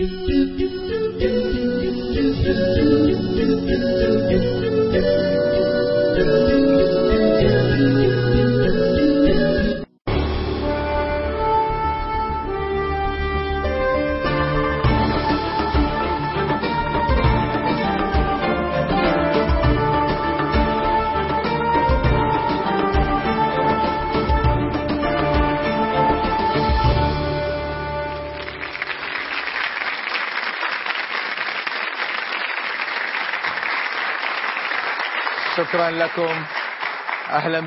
شكرا لكم أهلا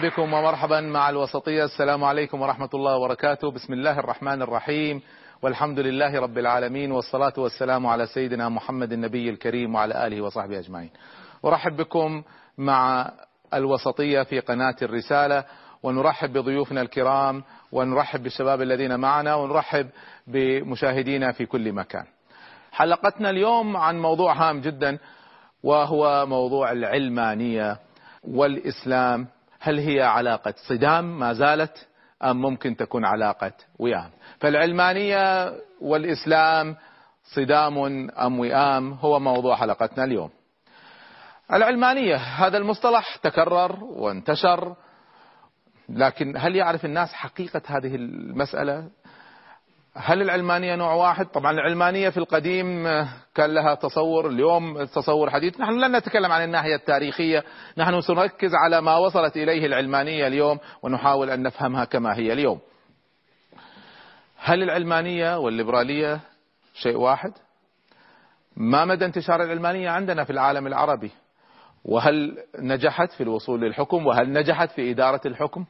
بكم ومرحبا مع الوسطية. السلام عليكم ورحمة الله وبركاته. بسم الله الرحمن الرحيم. والحمد لله رب العالمين. والصلاة والسلام على سيدنا محمد النبي الكريم وعلى آله وصحبه أجمعين. أرحب بكم مع الوسطية في قناة الرسالة. ونرحب بضيوفنا الكرام. ونرحب بالشباب الذين معنا. ونرحب بمشاهدينا في كل مكان. حلقتنا اليوم عن موضوع هام جدا. وهو موضوع العلمانية. والإسلام هل هي علاقة صدام؟ ما زالت أم ممكن تكون علاقة وئام؟ فالعلمانية والإسلام صدام أم وئام هو موضوع حلقتنا اليوم. العلمانية هذا المصطلح تكرر وانتشر لكن هل يعرف الناس حقيقة هذه المسألة؟ هل العلمانية نوع واحد؟ طبعا العلمانية في القديم كان لها تصور اليوم تصور حديث نحن لن نتكلم عن الناحية التاريخية نحن سنركز على ما وصلت إليه العلمانية اليوم ونحاول أن نفهمها كما هي اليوم هل العلمانية والليبرالية شيء واحد؟ ما مدى انتشار العلمانية عندنا في العالم العربي؟ وهل نجحت في الوصول للحكم؟ وهل نجحت في إدارة الحكم؟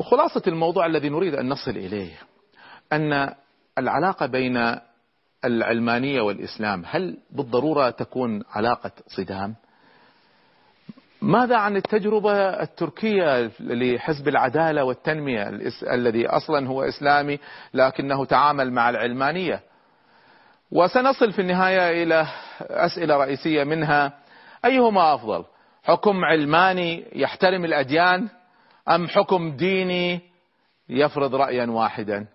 خلاصة الموضوع الذي نريد أن نصل إليه أن العلاقة بين العلمانية والإسلام هل بالضرورة تكون علاقة صدام؟ ماذا عن التجربة التركية لحزب العدالة والتنمية الذي أصلا هو إسلامي لكنه تعامل مع العلمانية وسنصل في النهاية إلى أسئلة رئيسية منها أيهما أفضل حكم علماني يحترم الأديان أم حكم ديني يفرض رأيا واحدا؟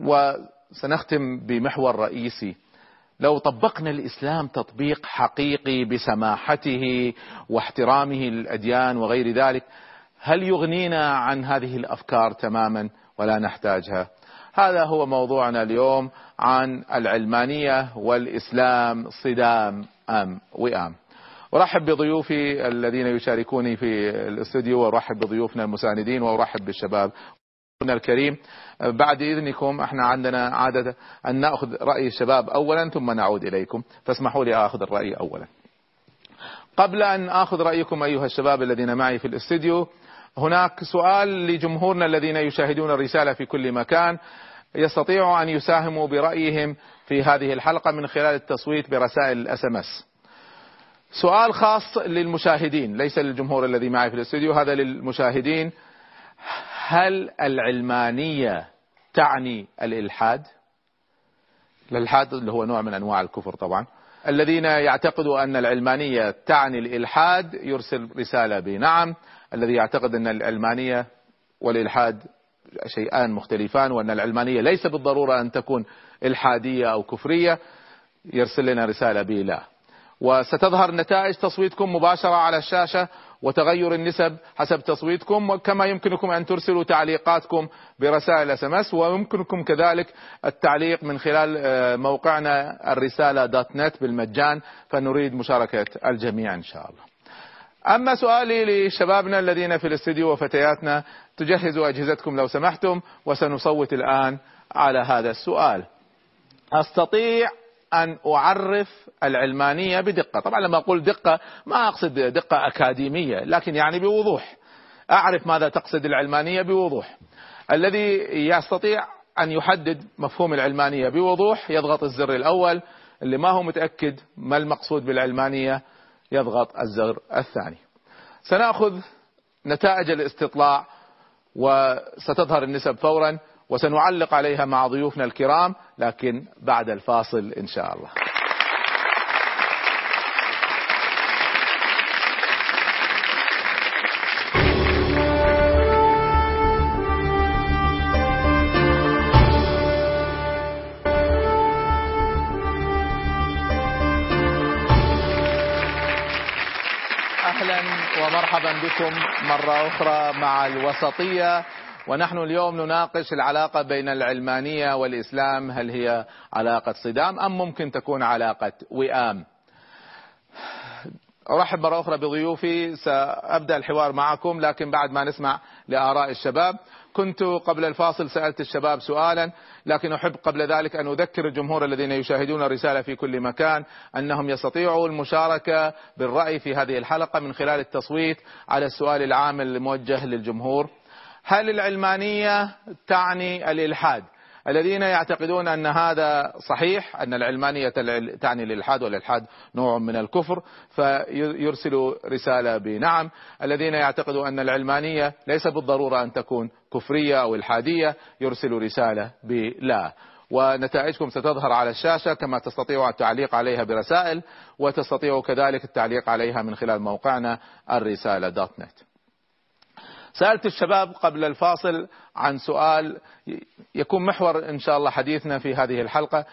وسنختم بمحور رئيسي. لو طبقنا الإسلام تطبيق حقيقي بسماحته واحترامه للأديان وغير ذلك هل يغنينا عن هذه الأفكار تماما؟ ولا نحتاجها. هذا هو موضوعنا اليوم عن العلمانية والإسلام صدام أم وئام. ارحب بضيوفي الذين يشاركوني في الاستوديو وارحب بضيوفنا المساندين وارحب بالشباب الكريم بعد إذنكم إحنا عندنا عادة أن نأخذ رأي الشباب اولا ثم نعود إليكم فاسمحوا لي أخذ الرأي اولا. قبل أن أخذ رأيكم أيها الشباب الذين معي في الاستوديو هناك سؤال لجمهورنا الذين يشاهدون الرسالة في كل مكان يستطيعوا أن يساهموا برأيهم في هذه الحلقة من خلال التصويت برسائل ال SMS. سؤال خاص للمشاهدين ليس للجمهور الذي معي في الاستوديو هذا للمشاهدين. هل العلمانية تعني الإلحاد؟ الإلحاد اللي هو نوع من أنواع الكفر طبعا. الذين يعتقدوا أن العلمانية تعني الإلحاد يرسل رسالة بنعم الذي يعتقد أن العلمانية والإلحاد شيئان مختلفان وأن العلمانية ليس بالضرورة أن تكون إلحادية أو كفرية يرسل لنا رسالة بلا وستظهر نتائج تصويتكم مباشرة على الشاشة وتغير النسب حسب تصويتكم وكما يمكنكم أن ترسلوا تعليقاتكم برسائل SMS ويمكنكم كذلك التعليق من خلال موقعنا الرسالة dot net بالمجان فنريد مشاركة الجميع إن شاء الله. أما سؤالي لشبابنا الذين في الاستديو وفتياتنا تجهزوا أجهزتكم لو سمحتم وسنصوت الآن على هذا السؤال. أستطيع أن أعرف العلمانية بدقة. طبعا لما أقول دقة ما أقصد دقة أكاديمية لكن يعني بوضوح. أعرف ماذا تقصد العلمانية بوضوح. الذي يستطيع أن يحدد مفهوم العلمانية بوضوح يضغط الزر الأول. اللي ما هو متأكد ما المقصود بالعلمانية يضغط الزر الثاني. سنأخذ نتائج الاستطلاع وستظهر النسب فورا. وسنعلق عليها مع ضيوفنا الكرام لكن بعد الفاصل إن شاء الله. أهلا ومرحبا بكم مرة أخرى مع الوسطية. ونحن اليوم نناقش العلاقة بين العلمانية والإسلام هل هي علاقة صدام أم ممكن تكون علاقة وئام. أرحب مرة أخرى بضيوفي سأبدأ الحوار معكم لكن بعد ما نسمع لآراء الشباب. كنت قبل الفاصل سألت الشباب سؤالا لكن أحب قبل ذلك أن أذكر الجمهور الذين يشاهدون الرسالة في كل مكان أنهم يستطيعوا المشاركة بالرأي في هذه الحلقة من خلال التصويت على السؤال العام الموجه للجمهور. هل العلمانية تعني الإلحاد؟ الذين يعتقدون أن هذا صحيح أن العلمانية تعني الإلحاد والإلحاد نوع من الكفر فيرسلوا رسالة بنعم. الذين يعتقدون أن العلمانية ليس بالضرورة أن تكون كفرية أو إلحادية يرسلوا رسالة بلا. ونتائجكم ستظهر على الشاشة كما تستطيعوا التعليق عليها برسائل وتستطيعوا كذلك التعليق عليها من خلال موقعنا الرسالة دوت نت. سألت الشباب قبل الفاصل عن سؤال يكون محور إن شاء الله حديثنا في هذه الحلقة.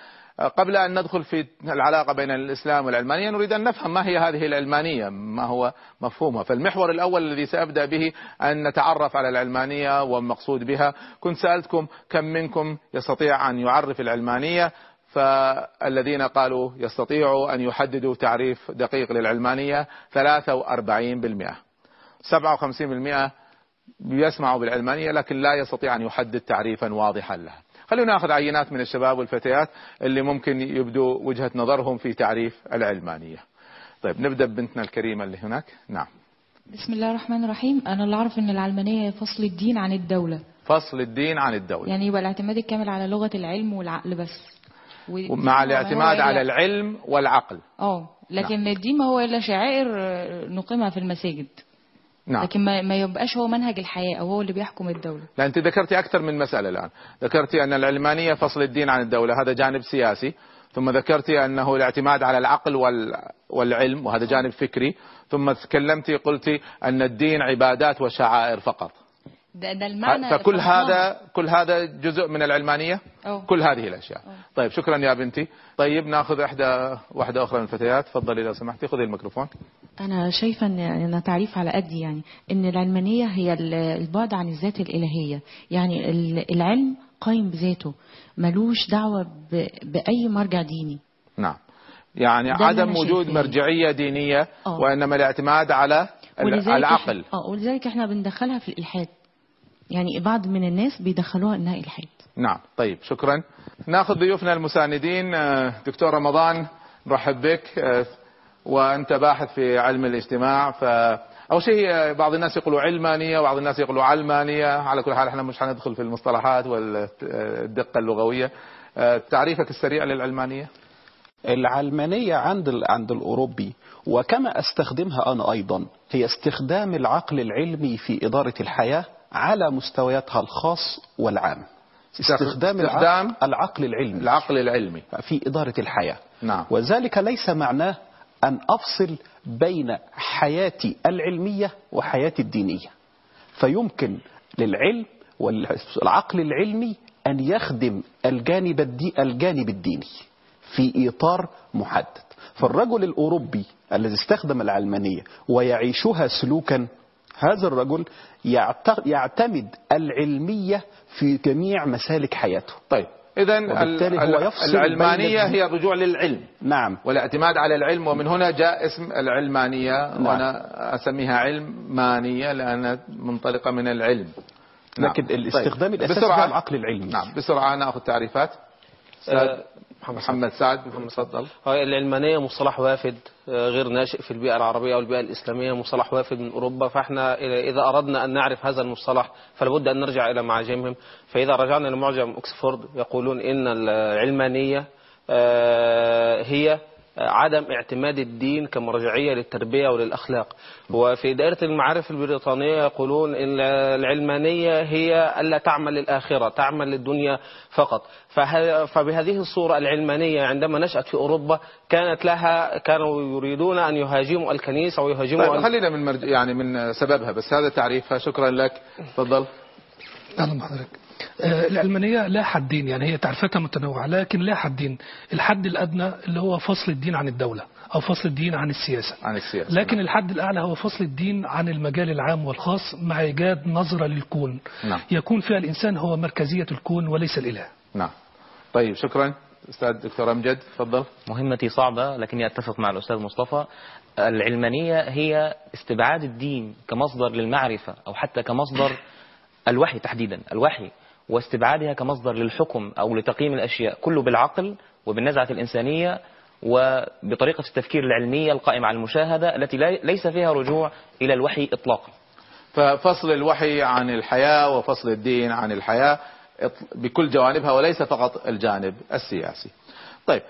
قبل أن ندخل في العلاقة بين الإسلام والعلمانية نريد أن نفهم ما هي هذه العلمانية ما هو مفهومها. فالمحور الأول الذي سأبدأ به أن نتعرف على العلمانية والمقصود بها. كنت سألتكم كم منكم يستطيع أن يعرف العلمانية فالذين قالوا يستطيعوا أن يحددوا تعريف دقيق للعلمانية 43% 57% يسمع بالعلمانية لكن لا يستطيع أن يحدد تعريفا واضحا لها. خلونا نأخذ عينات من الشباب والفتيات اللي ممكن يبدو وجهة نظرهم في تعريف العلمانية طيب نبدأ ببنتنا الكريمة اللي هناك. نعم. بسم الله الرحمن الرحيم. أنا اللي أعرف أن العلمانية فصل الدين عن الدولة. فصل الدين عن الدولة. يعني يبقى الاعتماد الكامل على لغة العلم والعقل بس. مع الاعتماد على العلم والعقل. آه لكن نعم. الدين ما هو إلا شعائر نقيمها في المساجد. نعم. لكن ما, ما يبقاش هو منهج الحياة أو هو اللي بيحكم الدولة. لا أنت ذكرتي أكثر من مسألة الآن. ذكرتي أن العلمانية فصل الدين عن الدولة هذا جانب سياسي. ثم ذكرتي أنه الاعتماد على العقل والعلم وهذا جانب فكري. ثم تكلمتي قلتي أن الدين عبادات وشعائر فقط. ده, ده المعنى فكل هذا كل هذا جزء من العلمانية؟ أوه. كل هذه الأشياء. أوه. طيب شكرا يا بنتي. طيب ناخذ إحدى واحدة أخرى من الفتيات. تفضلي لو سمحتي خذي الميكروفون. أنا شايفة أن تعريف على قدي يعني أن العلمانية هي البعد عن الذات الإلهية. يعني العلم قائم بذاته ملوش دعوة بأي مرجع ديني. نعم. يعني عدم وجود مرجعية دينية أوه. وإنما الاعتماد على العقل. آه ولذلك إحنا بندخلها في الإلحاد. يعني بعض من الناس بيدخلوها إنها إلحاد. نعم طيب شكرا. نأخذ ضيوفنا المساندين. دكتور رمضان نرحب بك. وأنت باحث في علم الاجتماع. ف أول شيء بعض الناس يقولوا علمانية وبعض الناس يقولوا علمانية. على كل حال إحنا مش حندخل في المصطلحات والدقة اللغوية. تعريفك السريع للعلمانية؟ العلمانية عند عند الأوروبي وكما أستخدمها أنا أيضا هي استخدام العقل العلمي في إدارة الحياة على مستوياتها الخاص والعام. استخدام, استخدام العقل العلمي. العقل العلمي. في إدارة الحياة. نعم. وذلك ليس معناه أن أفصل بين حياتي العلمية وحياتي الدينية. فيمكن للعلم والعقل العلمي أن يخدم الجانب, الدي الجانب الديني في إطار محدد. فالرجل الأوروبي الذي استخدم العلمانية ويعيشها سلوكا هذا الرجل يعتمد العلمية في جميع مسالك حياته. طيب إذا العلمانية هي الرجوع للعلم. نعم. والاعتماد على العلم ومن هنا جاء اسم العلمانية. نعم. وأنا أسميها علمانية لأنها منطلقة من العلم. نعم. لكن الاستخدام طيب. الأساسي هو العقل العلمي. نعم. بسرعة نأخذ تعريفات. سعد. محمد سعد تفضل. العلمانية مصطلح وافد غير ناشئ في البيئة العربية والبيئة الإسلامية مصطلح وافد من أوروبا. فإحنا إذا أردنا أن نعرف هذا المصطلح فلابد أن نرجع إلى معاجمهم. فإذا رجعنا لمعجم أكسفورد يقولون إن العلمانية هي عدم اعتماد الدين كمرجعية للتربية وللأخلاق. وفي دائرة المعارف البريطانية يقولون إن العلمانية هي ألا تعمل للآخرة تعمل للدنيا فقط. فبهذه الصورة العلمانية عندما نشأت في أوروبا كانت لها كانوا يريدون أن يهاجموا الكنيسة ويهاجموا طيب خلينا من مرج... يعني من سببها بس هذا تعريفها. شكرا لك. تفضل. أهلا بحضرتك آه، العلمانية لا حدين يعني هي تعريفاتها متنوعة لكن لا حدين الحد الأدنى اللي هو فصل الدين عن الدولة أو فصل الدين عن السياسة. عن السياسة. لكن الحد الأعلى هو فصل الدين عن المجال العام والخاص مع إيجاد نظرة للكون. نعم. يكون فيها الإنسان هو مركزية الكون وليس الإله. نعم. طيب شكرا. أستاذ دكتور أمجد تفضل. مهمتي صعبة لكني أتفق مع الأستاذ مصطفى. العلمانية هي استبعاد الدين كمصدر للمعرفة أو حتى كمصدر الوحي تحديدا الوحي واستبعادها كمصدر للحكم أو لتقييم الأشياء كله بالعقل وبالنزعة الإنسانية وبطريقة التفكير العلمية القائمة على المشاهدة التي ليس فيها رجوع إلى الوحي إطلاقا. ففصل الوحي عن الحياة وفصل الدين عن الحياة بكل جوانبها وليس فقط الجانب السياسي. طيب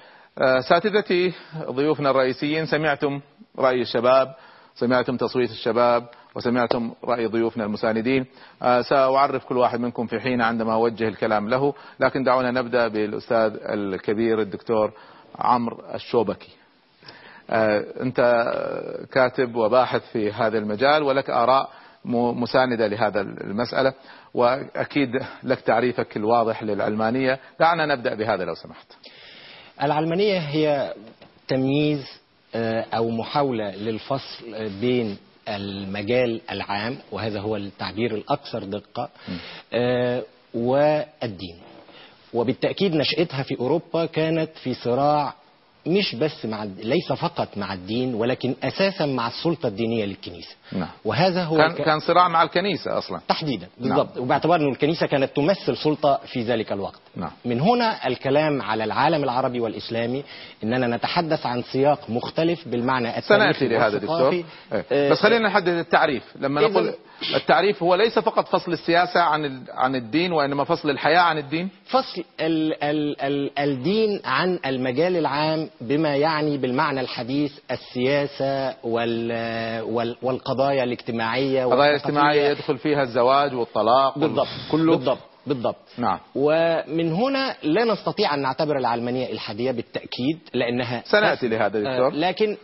آه، ساتذتي ضيوفنا الرئيسيين سمعتم رأي الشباب سمعتم تصويت الشباب وسمعتم رأي ضيوفنا المساندين. آه، سأعرف كل واحد منكم في حين عندما أوجه الكلام له لكن دعونا نبدأ بالأستاذ الكبير الدكتور عمرو الشوبكي. آه، أنت كاتب وباحث في هذا المجال ولك آراء مساندة لهذا المسألة وأكيد لك تعريفك الواضح للعلمانية. دعنا نبدأ بهذا لو سمحت. العلمانية هي تمييز آه، أو محاولة للفصل بين المجال العام وهذا هو التعبير الأكثر دقة آه، والدين. وبالتأكيد نشأتها في أوروبا كانت في صراع مش بس مع ليس فقط مع الدين ولكن أساسا مع السلطة الدينية للكنيسة. نعم. وهذا هو كان, كان صراع مع الكنيسة أصلا. تحديدا. بالضبط. وباعتبار أن الكنيسة كانت تمثل سلطة في ذلك الوقت. نعم. من هنا الكلام على العالم العربي والإسلامي أننا نتحدث عن سياق مختلف بالمعنى التاريخي لهذا دكتور. إيه. آه، بس خلينا نحدد التعريف. لما نقول التعريف هو ليس فقط فصل السياسة عن عن الدين وإنما فصل الحياة عن الدين. فصل ال ال ال الدين عن المجال العام بما يعني بالمعنى الحديث السياسة وال وال والقضايا الاجتماعية قضايا والثقافية. اجتماعية يدخل فيها الزواج والطلاق وال- بالضبط كله؟ بالضبط بالضبط. نعم. ومن هنا لا نستطيع أن نعتبر العلمانية إلحادية بالتأكيد لأنها سنأتي لهذا دكتور. آه، لكن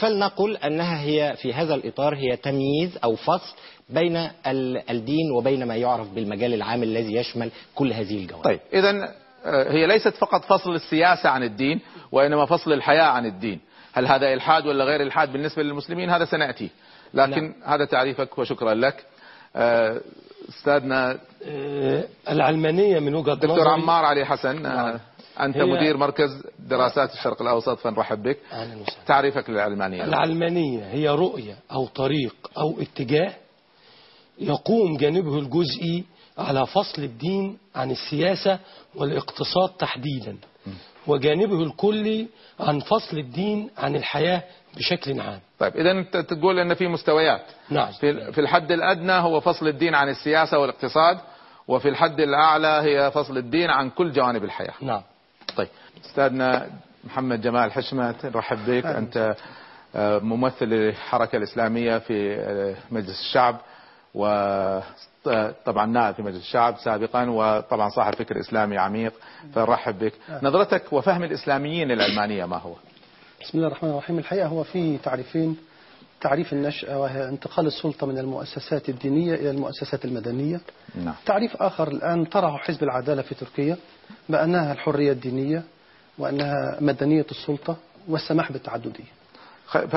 فلنقل أنها هي في هذا الإطار هي تمييز أو فصل بين ال- الدين وبين ما يعرف بالمجال العام الذي يشمل كل هذه الجوانب. طيب إذا هي ليست فقط فصل السياسة عن الدين وإنما فصل الحياة عن الدين. هل هذا إلحاد ولا غير إلحاد بالنسبة للمسلمين؟ هذا سنأتي. لكن نعم. هذا تعريفك وشكرا لك. آه، أستاذنا آه، العلمانية من وجهة دكتور عمار علي حسن آه، نعم. أنت مدير مركز دراسات الشرق الأوسط فنرحب بك. تعريفك للعلمانية. العلمانية هي رؤية أو طريق أو اتجاه يقوم جانبه الجزئي على فصل الدين عن السياسة والاقتصاد تحديدا وجانبه الكلي عن فصل الدين عن الحياة بشكل عام. طيب إذا أنت تقول أن في مستويات. نعم. في في الحد الأدنى هو فصل الدين عن السياسة والاقتصاد وفي الحد الأعلى هي فصل الدين عن كل جوانب الحياة. نعم. طيب. أستاذنا محمد جمال حشمة نرحب بك. أنت آه، ممثل للحركة الإسلامية في آه، مجلس الشعب وطبعا نائب في مجلس الشعب سابقا وطبعا صاحب فكر إسلامي عميق. فنرحب بك. نظرتك وفهم الإسلاميين للعلمانية ما هو؟ بسم الله الرحمن الرحيم. الحقيقة هو في تعريفين. تعريف النشأة وهي انتقال السلطة من المؤسسات الدينية إلى المؤسسات المدنية. نعم. تعريف آخر الآن طرحه حزب العدالة في تركيا بأنها الحرية الدينية وأنها مدنية السلطة والسماح بالتعددية.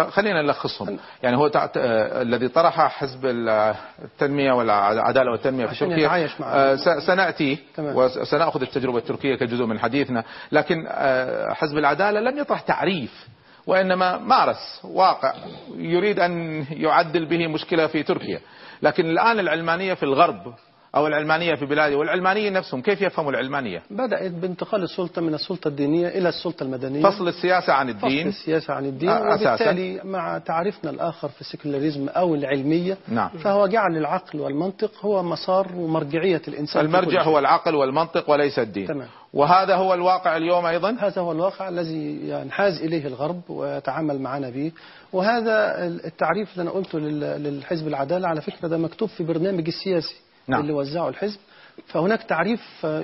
خلينا نلخصهم. يعني هو تع- آه، الذي طرح حزب ال- التنمية والعدالة والتنمية في تركيا. آه، س- سنأتي تمام. وسنأخذ التجربة التركية كجزء من حديثنا. لكن آه، حزب العدالة لم يطرح تعريف وإنما مارس واقع يريد أن يعدل به مشكلة في تركيا. لكن الآن العلمانية في الغرب أو العلمانية في بلادي. والعلمانيين نفسهم كيف يفهموا العلمانية؟ بدأت بانتقال السلطة من السلطة الدينية إلى السلطة المدنية. فصل السياسة عن فصل الدين. السياسة عن الدين. آه، أساساً. وبالتالي مع تعريفنا الآخر في السيكولاريزم أو العلمية نعم. فهو جعل العقل والمنطق هو مسار ومرجعية الإنسان المرجع. هو العقل والمنطق وليس الدين. تمام. وهذا هو الواقع اليوم أيضا؟ هذا هو الواقع الذي ينحاز إليه الغرب ويتعامل معنا به. وهذا التعريف اللي أنا قلته لل- للحزب العدالة على فكرة ده مكتوب في برنامج السياسي. نعم. اللي وزعه الحزب. فهناك تعريف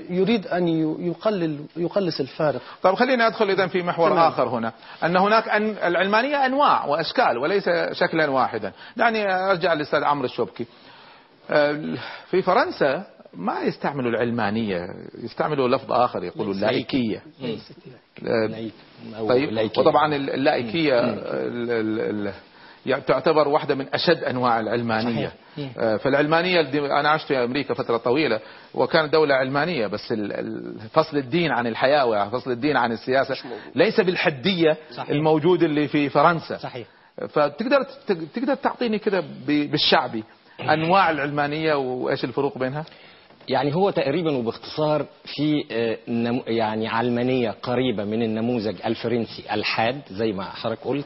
يريد أن يقلل يقلص الفارق. طيب خلينا أدخل اذا في محور تمام. آخر هنا. أن هناك أن العلمانية أنواع وأشكال وليس شكلا واحدا. دعني أرجع للأستاذ عمرو الشبكي. آه، في فرنسا ما يستعملوا العلمانية يستعملوا لفظ آخر يقولوا اللائكية آه، طيب. وطبعا اللائكية يعني تعتبر واحدة من أشد أنواع العلمانية. آه، فالعلمانية أنا عشت في أمريكا فترة طويلة وكانت دولة علمانية بس فصل الدين عن الحياة وفصل الدين عن السياسة ليس بالحدية صحيح. الموجود اللي في فرنسا. صحيح. فتقدر تقدر تعطيني كده بالشعبي أنواع العلمانية وإيش الفروق بينها؟ يعني هو تقريبا وباختصار في آه، يعني علمانية قريبة من النموذج الفرنسي الحاد زي ما حضرتك قلت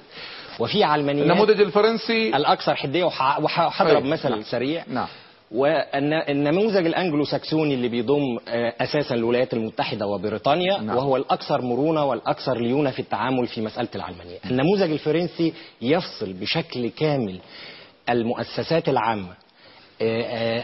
وفي علمانية النموذج الفرنسي الأكثر حدية وهضرب أي، مثل نعم. سريع نعم والنموذج الانجلو ساكسوني اللي بيضم آه، أساسا الولايات المتحدة وبريطانيا نعم. وهو الأكثر مرونة والأكثر ليونة في التعامل في مسألة العلمانية. النموذج الفرنسي يفصل بشكل كامل المؤسسات العامة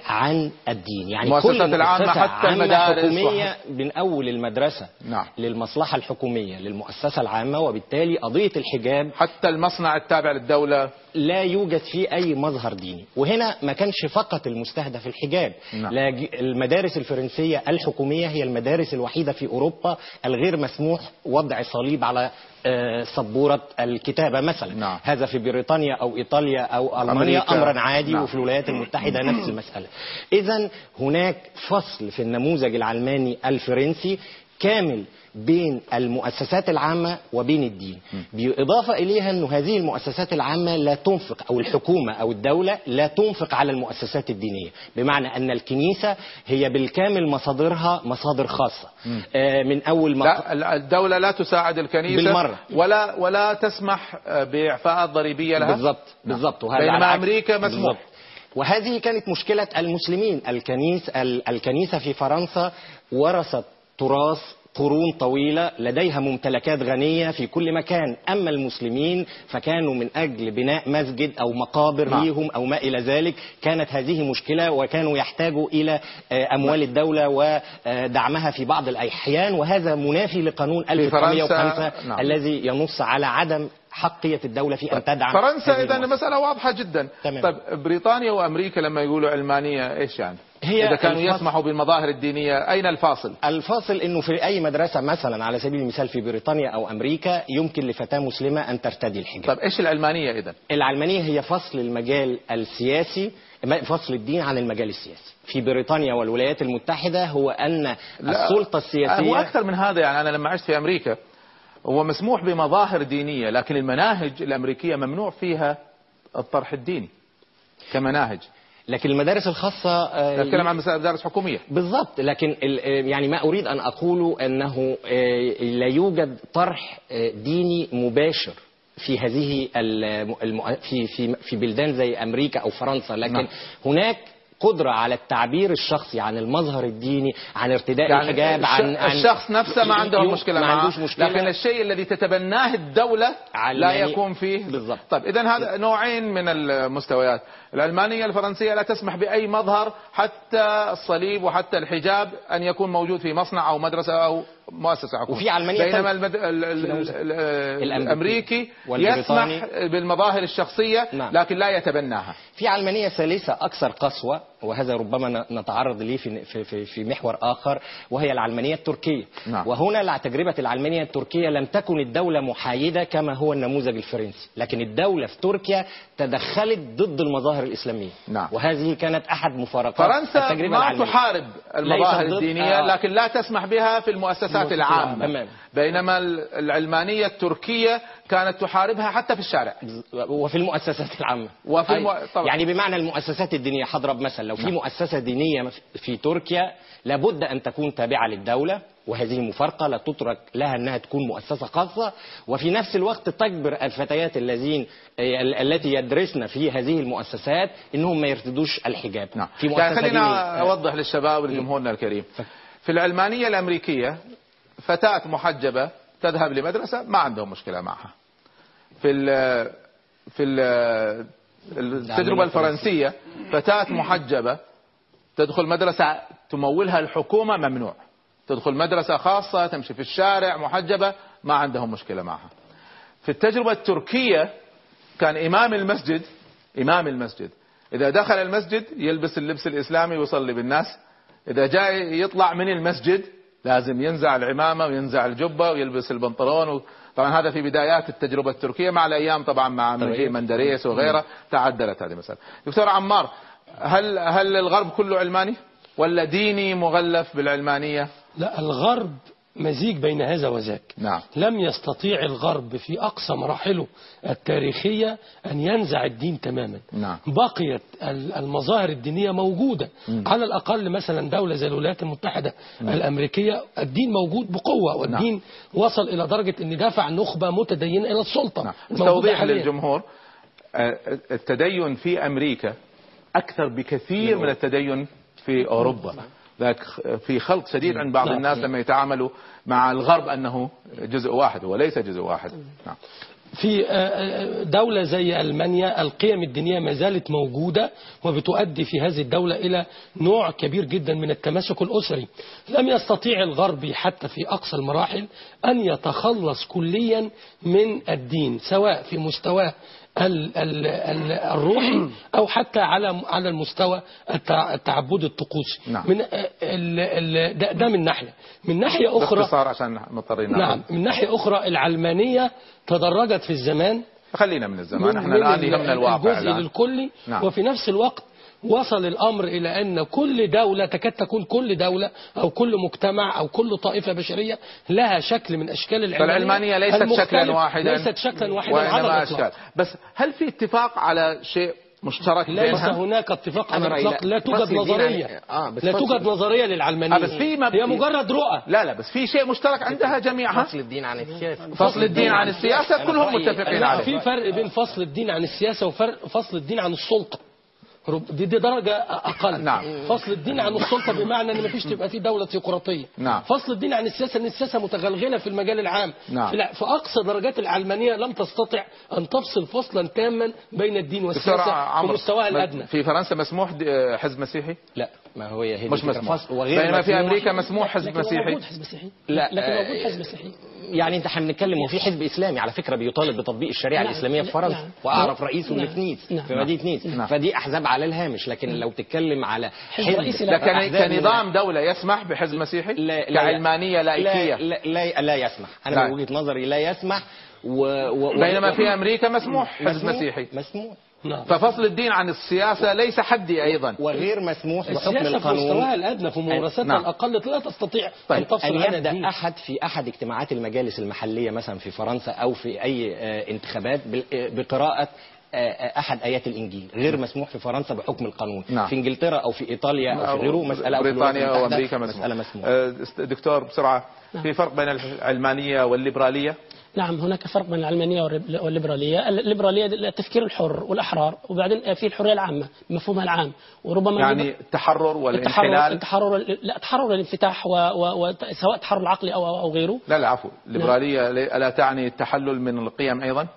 عن الدين يعني المؤسسات كل العامة حتى عامة المدارس حكومية من أول المدرسة نعم. للمصلحة الحكومية للمؤسسة العامة وبالتالي قضية الحجاب حتى المصنع التابع للدولة لا يوجد فيه أي مظهر ديني وهنا ما كانش فقط المستهدف الحجاب نعم. لا المدارس الفرنسية الحكومية هي المدارس الوحيدة في أوروبا الغير مسموح وضع صليب على آه، سبورة الكتابة مثلا نعم. هذا في بريطانيا أو إيطاليا أو ألمانيا أمريكا. أمرا عادي نعم. وفي الولايات المتحدة نفس المسألة إذا هناك فصل في النموذج العلماني الفرنسي كامل بين المؤسسات العامة وبين الدين. بالإضافة إليها أن هذه المؤسسات العامة لا تنفق أو الحكومة أو الدولة لا تنفق على المؤسسات الدينية. بمعنى أن الكنيسة هي بالكامل مصادرها مصادر خاصة. آه، من أول ما لا الدولة لا تساعد الكنيسة بالمرة. ولا ولا تسمح بإعفاءات ضريبية لها. بالضبط بالضبط. وهذا بينما أمريكا مسموح. بالضبط. وهذه كانت مشكلة المسلمين. الكنيس ال- الكنيسة في فرنسا ورثت تراث قرون طويلة لديها ممتلكات غنية في كل مكان أما المسلمين فكانوا من أجل بناء مسجد أو مقابر نعم. ليهم أو ما إلى ذلك كانت هذه مشكلة وكانوا يحتاجوا إلى آه، أموال الدولة ودعمها في بعض الأحيان وهذا منافي لقانون في فرنسا، 1905 نعم. الذي ينص على عدم حقية الدولة في أن تدعم فرنسا إذا. المسألة واضحة جدا تمام. طيب بريطانيا وأمريكا لما يقولوا علمانية إيش يعني هي إذا كانوا يسمحوا بالمظاهر الدينية أين الفاصل الفاصل إنه في أي مدرسة مثلا على سبيل المثال في بريطانيا أو أمريكا يمكن لفتاة مسلمة أن ترتدي الحجاب. طيب إيش العلمانية إذا العلمانيه هي فصل المجال السياسي فصل الدين عن المجال السياسي. في بريطانيا والولايات المتحدة هو أن لا، السلطة هو أكثر من هذا يعني أنا لما عشت في أمريكا هو مسموح بمظاهر دينية لكن المناهج الأمريكية ممنوع فيها الطرح الديني كمناهج لكن المدارس الخاصة آه، نتكلم عن مدارس حكومية. بالضبط. لكن آه، يعني ما أريد أن أقوله أنه آه، لا يوجد طرح ديني مباشر في هذه الم- في في في بلدان زي أمريكا أو فرنسا. لكن نعم. هناك قدرة على التعبير الشخصي عن المظهر الديني عن ارتداء يعني الحجاب عن, عن الشخص نفسه ما عنده مشكلة ما عندوش مشكلة. لكن الشيء الذي تتبناه الدولة لا يكون فيه بالضبط. طيب إذا هذا نوعين من المستويات. العلمانية الفرنسية لا تسمح بأي مظهر حتى الصليب وحتى الحجاب أن يكون موجود في مصنع أو مدرسة أو مؤسسة حكومية وفي علمانية بينما. المد... ال... ال... ال... الأمريكي. يسمح بالمظاهر الشخصية نعم. لكن لا يتبناها في علمانية ثالثة أكثر قسوة وهذا ربما نتعرض ليه في, في, في, محور آخر وهي العلمانية التركية نعم. وهنا لا تجربة العلمانية التركية لم تكن الدولة محايدة كما هو النموذج الفرنسي لكن الدولة في تركيا تدخلت ضد المظاهر الإسلامية نعم. وهذه كانت أحد مفارقات فرنسا التجربة ما العلمانية تحارب المظاهر الدينية آه. لكن لا تسمح بها في المؤسسات العامة تمام. بينما العلمانية التركية كانت تحاربها حتى في الشارع. وفي المؤسسات العامة. وفي الم... أي- طبعا. يعني بمعنى المؤسسات الدينية هضرب مثلا لو في مؤسسة دينية في تركيا لابد أن تكون تابعة للدولة وهذه مفارقة لا تترك لها أنها تكون مؤسسة خاصة. وفي نفس الوقت تجبر الفتيات الذين ال- التي يدرسن في هذه المؤسسات أنهم ما يرتدوش الحجاب. نعم. في يعني مؤسسة خلينا دينية أوضح للشباب ولجمهورنا الكريم. في العلمانية الأمريكية فتاة محجبة تذهب لمدرسة ما عندهم مشكلة معها. في ال في ال التجربة الفرنسية فتاة محجبة تدخل مدرسة تمولها الحكومة ممنوع. تدخل مدرسة خاصة تمشي في الشارع محجبة ما عندهم مشكلة معها. في التجربة التركية كان إمام المسجد إمام المسجد. إذا دخل المسجد يلبس اللبس الإسلامي ويصلي بالناس. إذا جاي يطلع من المسجد لازم ينزع العمامة وينزع الجبة ويلبس البنطلون و... طبعا هذا في بدايات التجربة التركية مع الأيام طبعا مع مجيء مندريس وغيره تعدلت هذه المسألة. دكتور عمار هل هل الغرب كله علماني؟ ولا ديني مغلف بالعلمانية؟ لا الغرب مزيج بين هذا وذاك. نعم. لم يستطيع الغرب في أقصى مراحله التاريخية أن ينزع الدين تماما. نعم. بقيت ال- المظاهر الدينية موجودة. مم. على الأقل مثلا دولة زي الولايات المتحدة الأمريكية الدين موجود بقوة والدين وصل إلى درجة أن دفع نخبة متدينة إلى السلطة. الموجودة توضيح حالياً. للجمهور آه، التدين في أمريكا أكثر بكثير من التدين في أوروبا. ذاك في خلط شديد عند بعض نعم. الناس لما يتعاملوا مع الغرب أنه جزء واحد هو ليس جزء واحد. نعم. في آه، دولة زي ألمانيا القيم الدينية ما زالت موجودة وبتؤدي في هذه الدولة إلى نوع كبير جدا من التماسك الأسري. لم يستطيع الغرب حتى في أقصى المراحل أن يتخلص كليا من الدين سواء في مستواه الروحي أو حتى على على المستوى التع- التعبدي الطقوسي. نعم. من ال- ال- ده, ده من ناحية. من ناحية أخرى باختصار عشان مضطرين نعم. من ناحية أخرى العلمانية تدرجت في الزمان. خلينا من الزمان. إحنا من الآن ال- يهمنا الواقع الجزء الآن. للكلي. نعم. وفي نفس الوقت وصل الأمر إلى أن كل دولة تكاد تكون كل دولة أو كل مجتمع أو كل طائفة بشرية لها شكل من أشكال العلمانية فالعلمانية ليست المختلف. شكلا واحدا. ليست شكلا واحدا على وإنما أشكال. بس هل في اتفاق على شيء مشترك ليس بينها؟ هناك اتفاق على الإطلاق. لا. توجد نظرية. عن- آه، لا توجد نظرية للعلمانية. آه، بس في مب- هي مجرد رؤى. لا لا بس في شيء مشترك عندها جميعها فصل الدين عن السياسة. فصل الدين عن السياسة كلهم متفقين عليه. في فرق بين فصل الدين عن السياسة وفرق فصل الدين عن السلطة. رب- دي, دي درجة أقل. نعم. فصل الدين عن السلطة بمعنى أن مفيش تبقى في دولة ثيوقراطية نعم. فصل الدين عن السياسة أن السياسة متغلغلة في المجال العام. نعم. في, أقصى درجات العلمانية لم تستطع أن تفصل فصلا تاما بين الدين والسياسة في مستواها الأدنى. في فرنسا مسموح حزب مسيحي؟ لا. ما هو هي مش مسموح بينما في أمريكا مسموح حزب مسيحي مسيحي لا لكن موجود آه، حزب مسيحي يعني انت هنتكلم وفي حزب إسلامي على فكرة بيطالب بتطبيق الشريعة نعم. الإسلامية في فرنسا نعم. وأعرف رئيسه نعم. اللي في نيس نعم. في مدينة نيس نعم. فدي أحزاب على الهامش لكن لو تتكلم على حزب رئيسي لا. كان- كنظام دولة يسمح بحزب مسيحي لا لا كعلمانية لائكية لا لا, لا, لا يسمح أنا لا. من وجهة نظري لا يسمح و... و... بينما. في أمريكا مسموح حزب. مسيحي مسموح نعم. ففصل الدين عن السياسة ليس حدي أيضا. وغير مسموح بحكم السياسة في القانون. مستواها الأدنى في ممارستها نعم. الأقل. لا تستطيع طيب. أن تفصل أن عنها يبدأ الدين. أحد في أحد اجتماعات المجالس المحلية مثلا في فرنسا أو في أي آه، انتخابات آه، بقراءة آه، أحد آيات الإنجيل؟ غير مسموح في فرنسا بحكم القانون. نعم. في إنجلترا أو في إيطاليا أو في غيره مسألة أو بريطانيا المتحدة وامريكا مسموح. مسألة مسموح. دكتور بسرعة. في فرق بين العلمانية والليبرالية؟ نعم هناك فرق بين العلمانية والليبرالية. الليبرالية التفكير الحر والأحرار وبعدين في الحرية العامة مفهومها العام. وربما يعني التحرر والانحلال؟ التحرر لا التحرر والانفتاح و... و... و... سواء التحرر العقلي أو أو غيره. لا لا عفوا. الليبرالية ألا تعني التحلل من القيم أيضا؟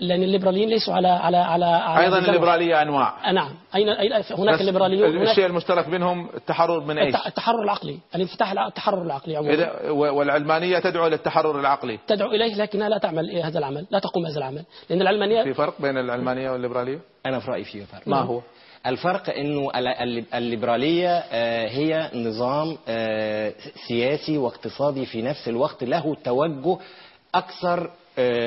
لأن الليبراليين ليسوا على على على, على أيضا الليبرالية أنواع آه، نعم أين هناك الليبراليون الشيء هناك المشترك بينهم التحرر من إيش؟ الت- التحرر العقلي الانفتاح التحرر العقلي عموما والعلمانية تدعو للتحرر العقلي تدعو إليه لكنها لا تعمل هذا العمل لا تقوم هذا العمل لأن العلمانية في فرق بين العلمانية والليبرالية؟ أنا في رأيي فيه فرق ما هو؟ الفرق إنه ال- ال- الليبرالية آه، هي نظام آه، سياسي واقتصادي في نفس الوقت له توجه أكثر آه،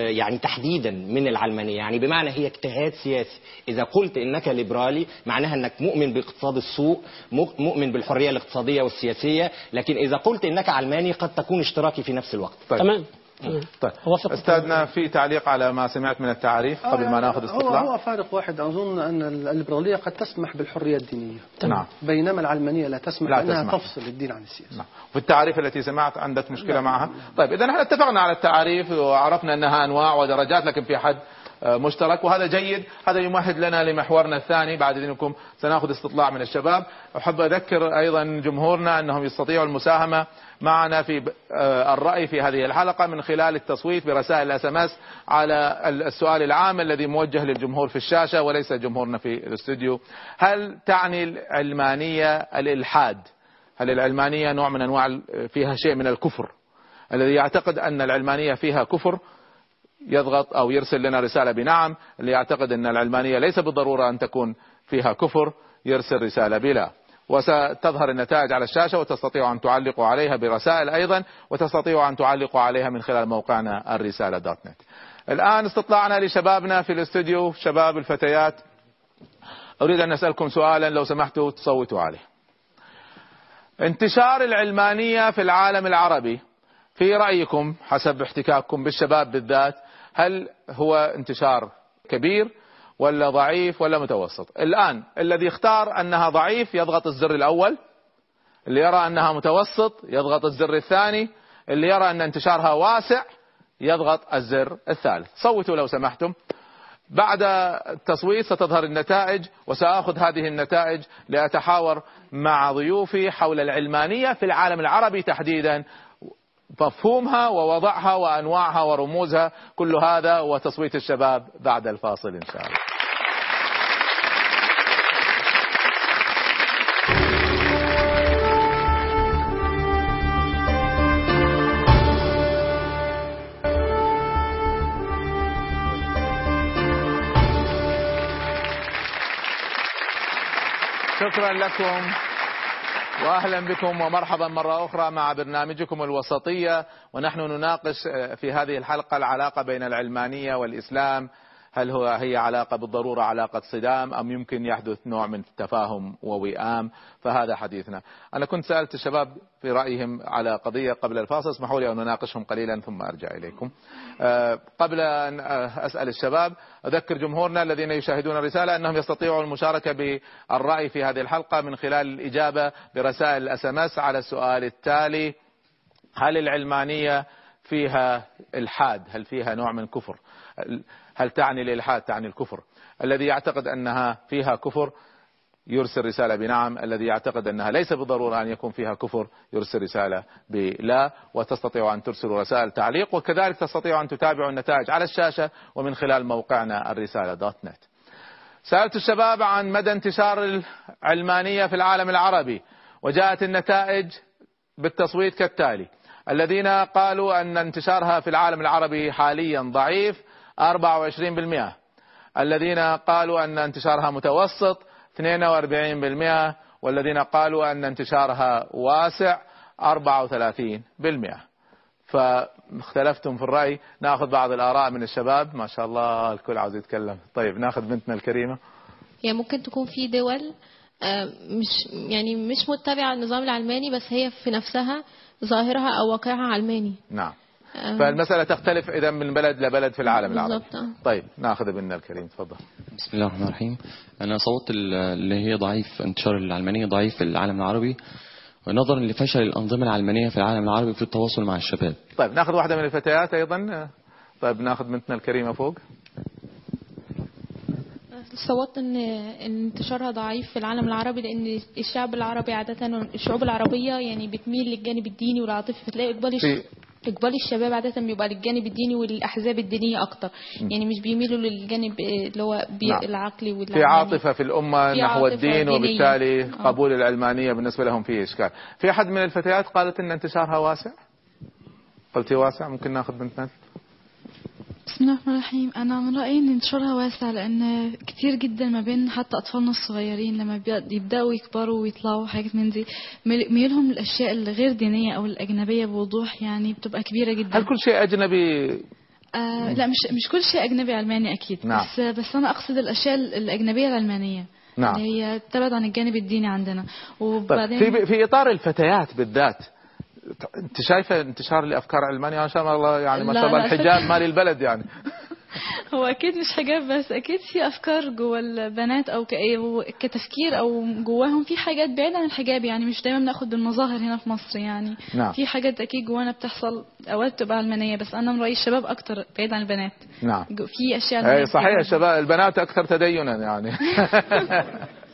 يعني تحديدا من العلمانية يعني بمعنى هي اجتهاد سياسي إذا قلت إنك ليبرالي معناها إنك مؤمن باقتصاد السوق مؤ- مؤمن بالحرية الاقتصادية والسياسية لكن إذا قلت إنك علماني قد تكون اشتراكي في نفس الوقت طيب. تمام. طيب. هو أستاذنا في تعليق على ما سمعت من التعريف قبل ما نأخذ هو استطلاع هو فارق واحد. أظن أن الليبرالية قد تسمح بالحرية الدينية. نعم. بينما العلمانية لا تسمح لا لأنها تسمح. تفصل الدين عن السياسة. نعم. في التعريف التي سمعت عندك مشكلة معها. طيب إذا نحن اتفقنا على التعريف وعرفنا أنها أنواع ودرجات لكن في حد آه، مشترك. وهذا جيد. هذا يمهد لنا لمحورنا الثاني. بعد إذنكم سنأخذ استطلاع من الشباب. أحب أذكر أيضا جمهورنا أنهم يستطيعوا المساهمة معنا في آه، الرأي في هذه الحلقة من خلال التصويت برسائل SMS على السؤال العام الذي موجه للجمهور في الشاشة وليس جمهورنا في الاستوديو. هل تعني العلمانية الإلحاد؟ هل العلمانية نوع من أنواع فيها شيء من الكفر؟ الذي يعتقد أن العلمانية فيها كفر يضغط أو يرسل لنا رسالة بنعم اللي يعتقد أن العلمانية ليس بالضرورة أن تكون فيها كفر يرسل رسالة بلا. وستظهر النتائج على الشاشة وتستطيع أن تعلقوا عليها برسائل أيضا وتستطيع أن تعلقوا عليها من خلال موقعنا الرسالة دوت نت. الآن استطلعنا لشبابنا في الاستوديو. شباب الفتيات أريد أن أسألكم سؤالا لو سمحتوا تصوتوا عليه. انتشار العلمانية في العالم العربي في رأيكم حسب احتكاككم بالشباب بالذات هل هو انتشار كبير ولا ضعيف ولا متوسط. الآن الذي اختار أنها ضعيف يضغط الزر الأول اللي يرى أنها متوسط يضغط الزر الثاني اللي يرى أن انتشارها واسع يضغط الزر الثالث. صوتوا لو سمحتم. بعد التصويت ستظهر النتائج وسآخذ هذه النتائج لأتحاور مع ضيوفي حول العلمانية في العالم العربي تحديدا. مفهومها ووضعها وأنواعها ورموزها كل هذا وتصويت الشباب بعد الفاصل إن شاء الله. شكرا لكم. واهلا بكم ومرحبا مرة أخرى مع برنامجكم الوسطية. ونحن نناقش في هذه الحلقة العلاقة بين العلمانية والإسلام هل هو هي علاقة بالضرورة علاقة صدام أم يمكن يحدث نوع من تفاهم ووئام فهذا حديثنا. أنا كنت سألت الشباب في رأيهم على قضية قبل الفاصل اسمحوا لي أن أناقشهم قليلا ثم أرجع إليكم. قبل أن أسأل الشباب أذكر جمهورنا الذين يشاهدون الرسالة أنهم يستطيعوا المشاركة بالرأي في هذه الحلقة من خلال الإجابة برسائل ال SMS على السؤال التالي هل العلمانية فيها الحاد؟ هل فيها نوع من كفر؟ هل تعني الإلحاد تعني الكفر؟ الذي يعتقد أنها فيها كفر يرسل رسالة بنعم. الذي يعتقد أنها ليس بالضرورة أن يكون فيها كفر يرسل رسالة بلا. وتستطيع أن ترسلوا رسائل تعليق وكذلك تستطيع أن تتابعوا النتائج على الشاشة ومن خلال موقعنا الرسالة دوت نت. سألت الشباب عن مدى انتشار العلمانية في العالم العربي وجاءت النتائج بالتصويت كالتالي. الذين قالوا أن انتشارها في العالم العربي حاليا ضعيف 24% الذين قالوا أن انتشارها متوسط 42% والذين قالوا أن انتشارها واسع 34% فاختلفتم في الرأي. ناخذ بعض الآراء من الشباب. ما شاء الله الكل عاوز يتكلم. طيب ناخذ بنتنا الكريمة. يعني ممكن تكون في دول مش يعني مش متبعة النظام العلماني بس هي في نفسها ظاهرها أو واقعها علماني. نعم. فالمسألة تختلف إذا من بلد لبلد في العالم العربي. بالضبط. طيب ناخذ ابننا الكريم تفضل. بسم الله الرحمن الرحيم. أنا صوت اللي هي ضعيف انتشار العلمانية ضعيف في العالم العربي. ونظرا لفشل الأنظمة العلمانية في العالم العربي في التواصل مع الشباب. طيب ناخذ واحدة من الفتيات أيضا. طيب ناخذ بنتنا الكريمة فوق. صوت إن انتشارها ضعيف في العالم العربي لأن الشعب العربي عادة الشعوب العربية يعني بتميل للجانب الديني والعاطفي فتلاقي إقبال في إقبال الشباب عادة بيبقى للجانب الديني والأحزاب الدينية أكتر. يعني مش بيميلوا للجانب اللي هو بي نعم. العقلي في والعلماني عاطفة في الأمة في نحو الدين. وبالتالي آه. قبول العلمانية بالنسبة لهم فيه إشكال. في أحد من الفتيات قالت أن انتشارها واسع؟ قلتي واسع؟ ممكن ناخذ بنتنا بسم الله الرحمن الرحيم. أنا من رأيي إن انتشارها واسع لأن كتير جدا ما بين حتى أطفالنا الصغيرين لما بي- يبدأوا يكبروا ويطلعوا حاجات من دي ميل- ميولهم للأشياء الغير دينية أو الأجنبية بوضوح يعني بتبقى كبيرة جدا. هل كل شيء أجنبي؟ آه لا مش مش كل شيء أجنبي علماني أكيد. نعم. بس بس أنا أقصد الأشياء الأجنبية العلمانية. نعم. اللي هي تبعد عن الجانب الديني عندنا. طيب وبعدين في في إطار الفتيات بالذات انت شايفة انتشار لافكار علمانيه ما شاء الله يعني ما شاء الله الحجاب مال البلد يعني. هو أكيد مش حاجات بس أكيد في أفكار جوه البنات أو كتفكير أو جواهم في حاجات بعيدة عن الحجاب يعني مش دايما بناخد بالمظاهر هنا في مصر يعني. نعم. في حاجات أكيد جوانا بتحصل أوقات بتبقى علمانيه بس أنا من رأيي الشباب أكتر بعيد عن البنات. نعم. في أشياء اي صحيح كتير. الشباب البنات أكثر تدينا يعني.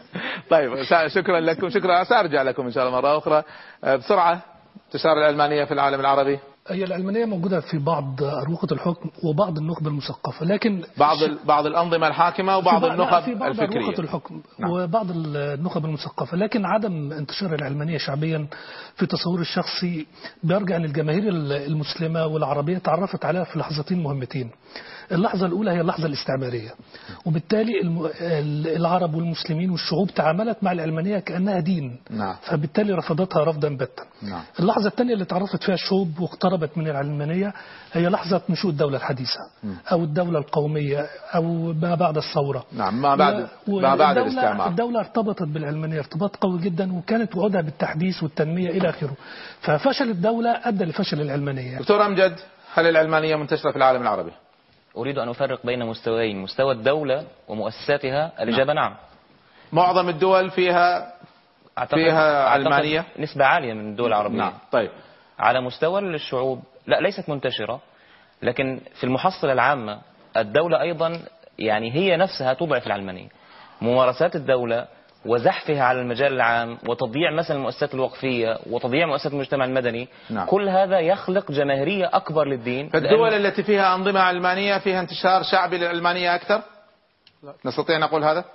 طيب شكرا لكم شكرا. سارجع لكم إن شاء الله مرة أخرى. بسرعة. انتشار العلمانيه في العالم العربي؟ هي العلمانية موجودة في بعض أروقة الحكم وبعض النخبة المثقفة لكن بعض بعض الأنظمة الحاكمة وبعض في النخب في بعض الفكرية. أروقة الحكم نعم. وبعض النخب المثقفة لكن عدم انتشار العلمانية شعبيا في تصوري الشخصي بيرجع للجماهير ال- المسلمة والعربية تعرفت عليها في لحظتين مهمتين. اللحظة الأولى هي اللحظة الاستعمارية. وبالتالي العرب والمسلمين والشعوب تعاملت مع العلمانية كأنها دين. نعم. فبالتالي رفضتها رفضا باتا نعم. اللحظة الثانية اللي تعرفت فيها الشعوب واقتربت من العلمانية هي لحظة نشوء الدولة الحديثة. أو الدولة القومية أو ما بعد الثورة. نعم ما بعد ما بعد الاستعمار. الدولة ارتبطت بالعلمانية ارتباط قوي جدا وكانت وعودها بالتحديث والتنمية إلى آخره. ففشل الدولة أدى لفشل العلمانية دكتور أمجد هل العلمانية منتشرة في العالم العربي؟ أريد أن أفرق بين مستويين مستوى الدولة ومؤسساتها الإجابة نعم. معظم الدول فيها أعتقد- فيها أعتقد علمانية؟ نسبة عالية من الدول العربية. نعم طيب. على مستوى الشعوب لا ليست منتشرة لكن في المحصلة العامة الدولة أيضا يعني هي نفسها تضعف العلمانية. ممارسات الدولة وزحفها على المجال العام وتضييع مثلا المؤسسات الوقفية وتضييع مؤسسات المجتمع المدني نعم. كل هذا يخلق جماهيرية أكبر للدين فالدول لأن- التي فيها أنظمة علمانية فيها انتشار شعبي للعلمانية أكثر؟ نستطيع أن نقول هذا؟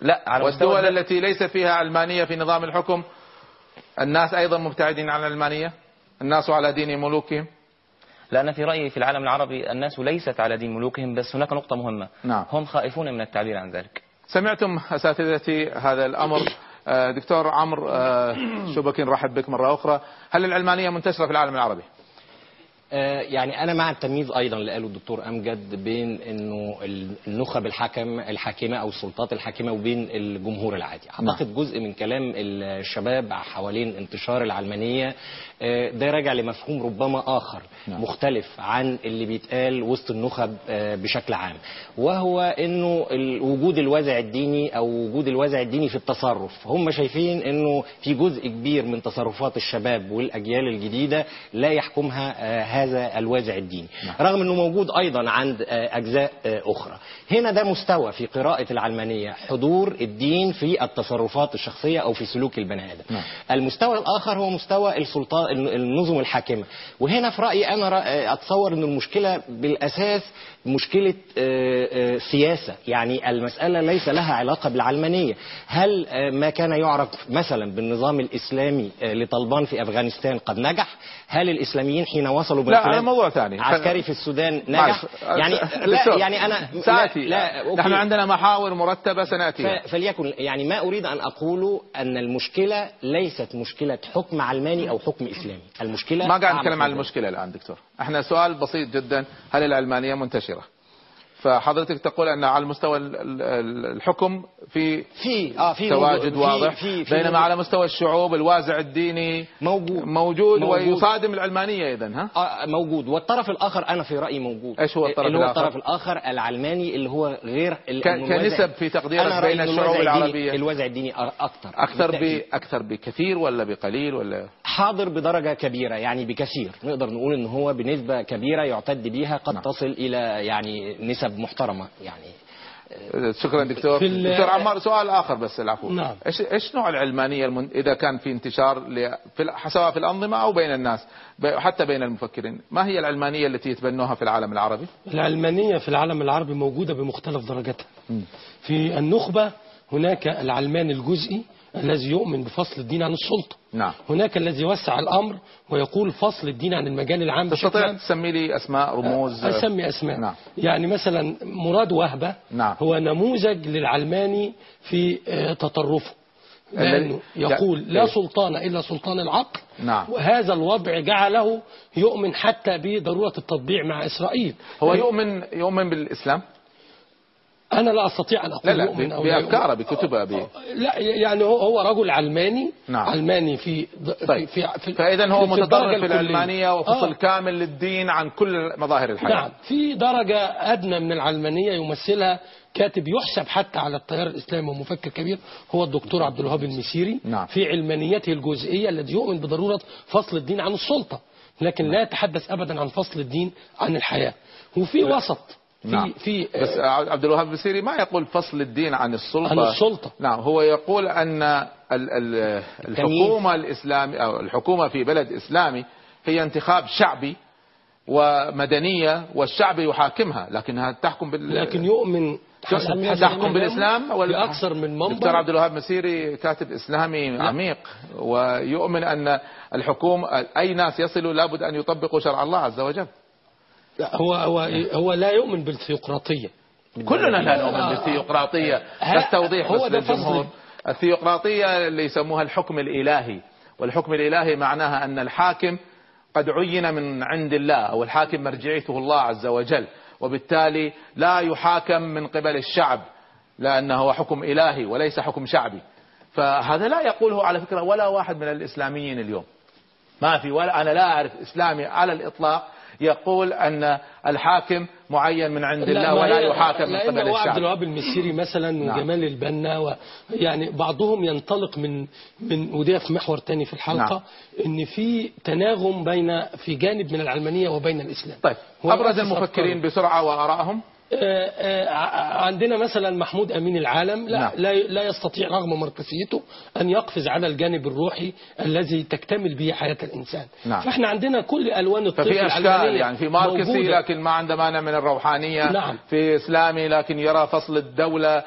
لا على مستوى والدول الد- التي ليس فيها علمانية في نظام الحكم الناس أيضا مبتعدين عن العلمانية الناس على دين ملوكهم لأن في رأيي في العالم العربي الناس ليست على دين ملوكهم بس هناك نقطة مهمة نعم. هم خائفون من التعبير عن ذلك سمعتم أساتذتي هذا الأمر آه، دكتور عمرو آه، شبكي نرحب بك مرة أخرى هل العلمانية منتشرة في العالم العربي؟ آه، يعني أنا مع التمييز أيضا اللي قاله الدكتور أمجد بين إنه ال- النخب الحكم الحاكمة أو السلطات الحاكمة وبين الجمهور العادي. أعتقد جزء من كلام الشباب حوالين انتشار العلمانية آه، ده راجع لمفهوم ربما آخر مختلف عن اللي بيتقال وسط النخب آه، بشكل عام وهو إنه وجود الوازع الديني أو وجود الوازع الديني في التصرف. هم شايفين إنه في جزء كبير من تصرفات الشباب والأجيال الجديدة لا يحكمها هذا الوازع الديني. رغم إنه موجود أيضا عند آه، أجزاء آه، أخرى. هنا ده مستوى في قراءة العلمانية حضور الدين في التصرفات الشخصية أو في سلوك البني آدم. المستوى الآخر هو مستوى السلطان النظم الحاكمة. وهنا في رأيي أنا رأ- أتصور ان المشكلة مشكلة آه، آه، سياسة. يعني المسألة ليس لها علاقة بالعلمانية. هل آه، ما كان يعرف مثلا بالنظام الإسلامي آه، لطالبان في أفغانستان قد نجح؟ هل الإسلاميين حين وصلوا لا هذا موضوع ثاني. عسكري في السودان نجح. يعني لا يعني أنا سآتي. لا, لا. نحن عندنا محاور مرتبة سنأتيها ف- فليكن يعني ما أريد أن اقوله أن المشكلة ليست مشكلة حكم علماني أو حكم إسلامي. المشكلة ما قاعد نتكلم عن. المشكلة الآن دكتور. إحنا سؤال بسيط جدا. هل العلمانية منتشرة؟ فحضرتك تقول أن على مستوى ال- ال- الحكم في في آه في تواجد واضح في في بينما على مستوى الشعوب الوازع الديني موجود. موجود, موجود. ويصادم العلمانية إذا ها؟ آه موجود. والطرف الآخر أنا في رأيي موجود. إيش هو الطرف اللي هو؟ الطرف الآخر العلماني اللي هو غير كنسب في تقديرك بين الشعوب العربية. الوازع الديني ب بالتأكيد. أكثر بكثير ولا بقليل ولا؟ حاضر بدرجة كبيرة يعني بكثير. نقدر نقول إن هو بنسبة كبيرة يعتد بها قد تصل إلى يعني نسب محترمة يعني. شكرا دكتور. دكتور عمار سؤال آخر بس العفو. نعم. إيش إيش نوع العلمانية المن... إذا كان في انتشار ل... في سواء في الأنظمة أو بين الناس ب... حتى بين المفكرين ما هي العلمانية التي يتبنوها في العالم العربي؟ العلمانية في العالم العربي موجودة بمختلف درجاتها. في النخبة هناك العلماني الجزئي الذي يؤمن بفصل الدين عن السلطة. نعم. هناك الذي يوسع الأمر ويقول فصل الدين عن المجال العام تستطيع. تسمي لي أسماء رموز؟ أسمي أسماء. نعم. يعني مثلا مراد وهبة نعم. هو نموذج للعلماني في آه، تطرفه. لأنه يقول إيه. لا سلطان إلا سلطان العقل. نعم. وهذا الوضع جعله يؤمن حتى بضرورة التطبيع مع إسرائيل. هو يؤمن يؤمن بالإسلام؟ أنا لا أستطيع أن أقول لا لا يؤمن أو لا بأفكاره يؤمن. بكتبه ب... لا يعني هو رجل علماني نعم. علماني في طيب. في في فإذا هو في متطرف في. العلمانية وفصل آه. كامل للدين عن كل مظاهر الحياة نعم في درجة أدنى من العلمانية يمثلها كاتب يحسب حتى على التيار الإسلامي ومفكر كبير هو الدكتور عبد الوهاب المسيري نعم. في علمانيته الجزئية الذي يؤمن بضرورة فصل الدين عن السلطة لكن لا يتحدث أبدا عن فصل الدين عن الحياة وفي وسط في نعم. في بس عبد الوهاب البصيري ما يقول فصل الدين عن السلطة. عن السلطة. نعم هو يقول أن ال- ال- الحكومة الإسلامية أو الحكومة في بلد إسلامي هي انتخاب شعبي ومدنية والشعب يحاكمها لكنها تحكم بال لكن يؤمن تحكم بالإسلام ولا بأكثر من منبر. دكتور عبد الوهاب مسيري كاتب إسلامي عميق ويؤمن أن الحكومة أي ناس يصلوا لابد أن يطبقوا شرع الله عز وجل. لا، هو هو هو لا يؤمن بالثيوقراطية كلنا لا نؤمن بالثيوقراطية ها- بس توضيح هو بس للجمهور فصل. الثيوقراطية اللي يسموها الحكم الإلهي. والحكم الإلهي معناها أن الحاكم قد عين من عند الله أو الحاكم مرجعيته الله عز وجل. وبالتالي لا يحاكم من قبل الشعب لأنه هو حكم إلهي وليس حكم شعبي. فهذا لا يقوله على فكرة ولا واحد من الإسلاميين اليوم. ما في ولا أنا لا أعرف إسلامي على الإطلاق يقول أن الحاكم معين من عند الله ولا يحاكم من قبل هو عبد الشعب الوهاب المسيري مثلا نعم. وجمال البنا و يعني بعضهم ينطلق من من وده في محور تاني في الحلقة نعم. إن في تناغم بين في جانب من العلمانية وبين الإسلام طيب أبرز المفكرين. بسرعة وآرائهم عندنا مثلا محمود أمين العالم لا نعم. لا لا يستطيع رغم مركزيته أن يقفز على الجانب الروحي الذي تكتمل به حياة الإنسان نعم. فإحنا عندنا كل ألوان الطب ففي أشكال يعني في ماركسي موجودة. لكن ما عنده مانع من الروحانية نعم. في إسلامي لكن يرى فصل الدولة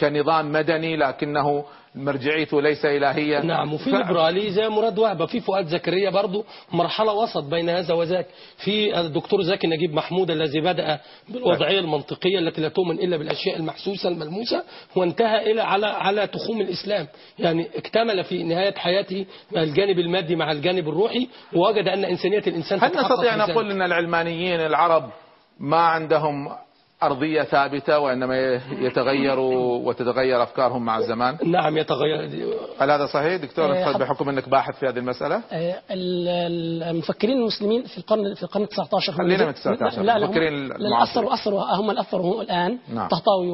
كنظام مدني لكنه مرجعيته ليس إلهية نعم وفي ف- ليبرالي زي مراد وهبه في فؤاد زكريا برضه مرحلة وسط بين هذا وذاك. في الدكتور زكي نجيب محمود الذي بدأ بالوضعية المنطقية التي لا تؤمن إلا بالأشياء المحسوسة الملموسة وانتهى إلى على على تخوم الإسلام. يعني اكتمل في نهاية حياته الجانب المادي مع الجانب الروحي ووجد أن إنسانية الإنسان هل نستطيع بذلك. نقول أن العلمانيين العرب ما عندهم أرضية ثابتة وإنما يتغيروا وتتغير أفكارهم مع الزمان؟ نعم يتغير. هل هذا صحيح؟ دكتور حض- بحكم أنك باحث في هذه المسألة؟ ال- المفكرين المسلمين في القرن في القرن 19 هم خلينا من 19 لا لا المفكرين المعاصرين. اثروا اثروا هم اللي اثروا الآن نعم. طهطاوي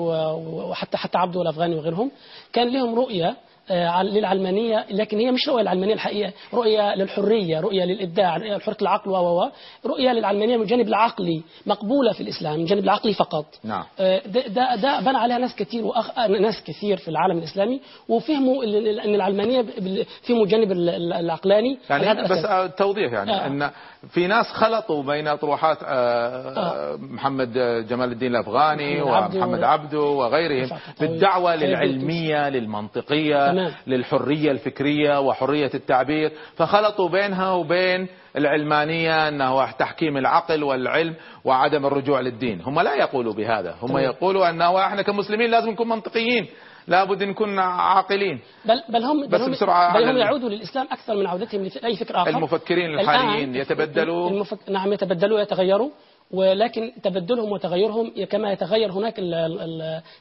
وحتى حتى عبده الافغاني وغيرهم. كان لهم رؤية آه، للعلمانية لكن هي مش رؤية للعلمانية الحقيقة رؤية للحرية رؤية للإبداع رؤية لحرية العقل و رؤية للعلمانية من الجانب العقلي مقبولة في الإسلام من الجانب العقلي فقط. نعم. آه، ده ده, ده بنى عليها ناس كتير وأخ... ناس كثير في العالم الإسلامي وفهموا ال- ال- إن العلمانية بال- فهموا الجانب ال- ال- العقلاني. يعني بس توضيح يعني آه. إن في ناس خلطوا بين اطروحات آه، محمد جمال الدين الأفغاني ومحمد عبده وغيرهم. بالدعوة للعلمية للمنطقية. للحرية الفكرية وحرية التعبير فخلطوا بينها وبين العلمانية أنه تحكيم العقل والعلم وعدم الرجوع للدين هم لا يقولوا بهذا هم. يقولوا أنه إحنا كمسلمين لازم نكون منطقيين لابد نكون عاقلين. بل بل هم بس بل هم, بسرعة بل هم يعودوا للإسلام أكثر من عودتهم لاي فكر آخر. المفكرين الحاليين يتبدلوا المفك... نعم يتبدلوا ويتغيروا ولكن تبدلهم وتغيرهم كما يتغير هناك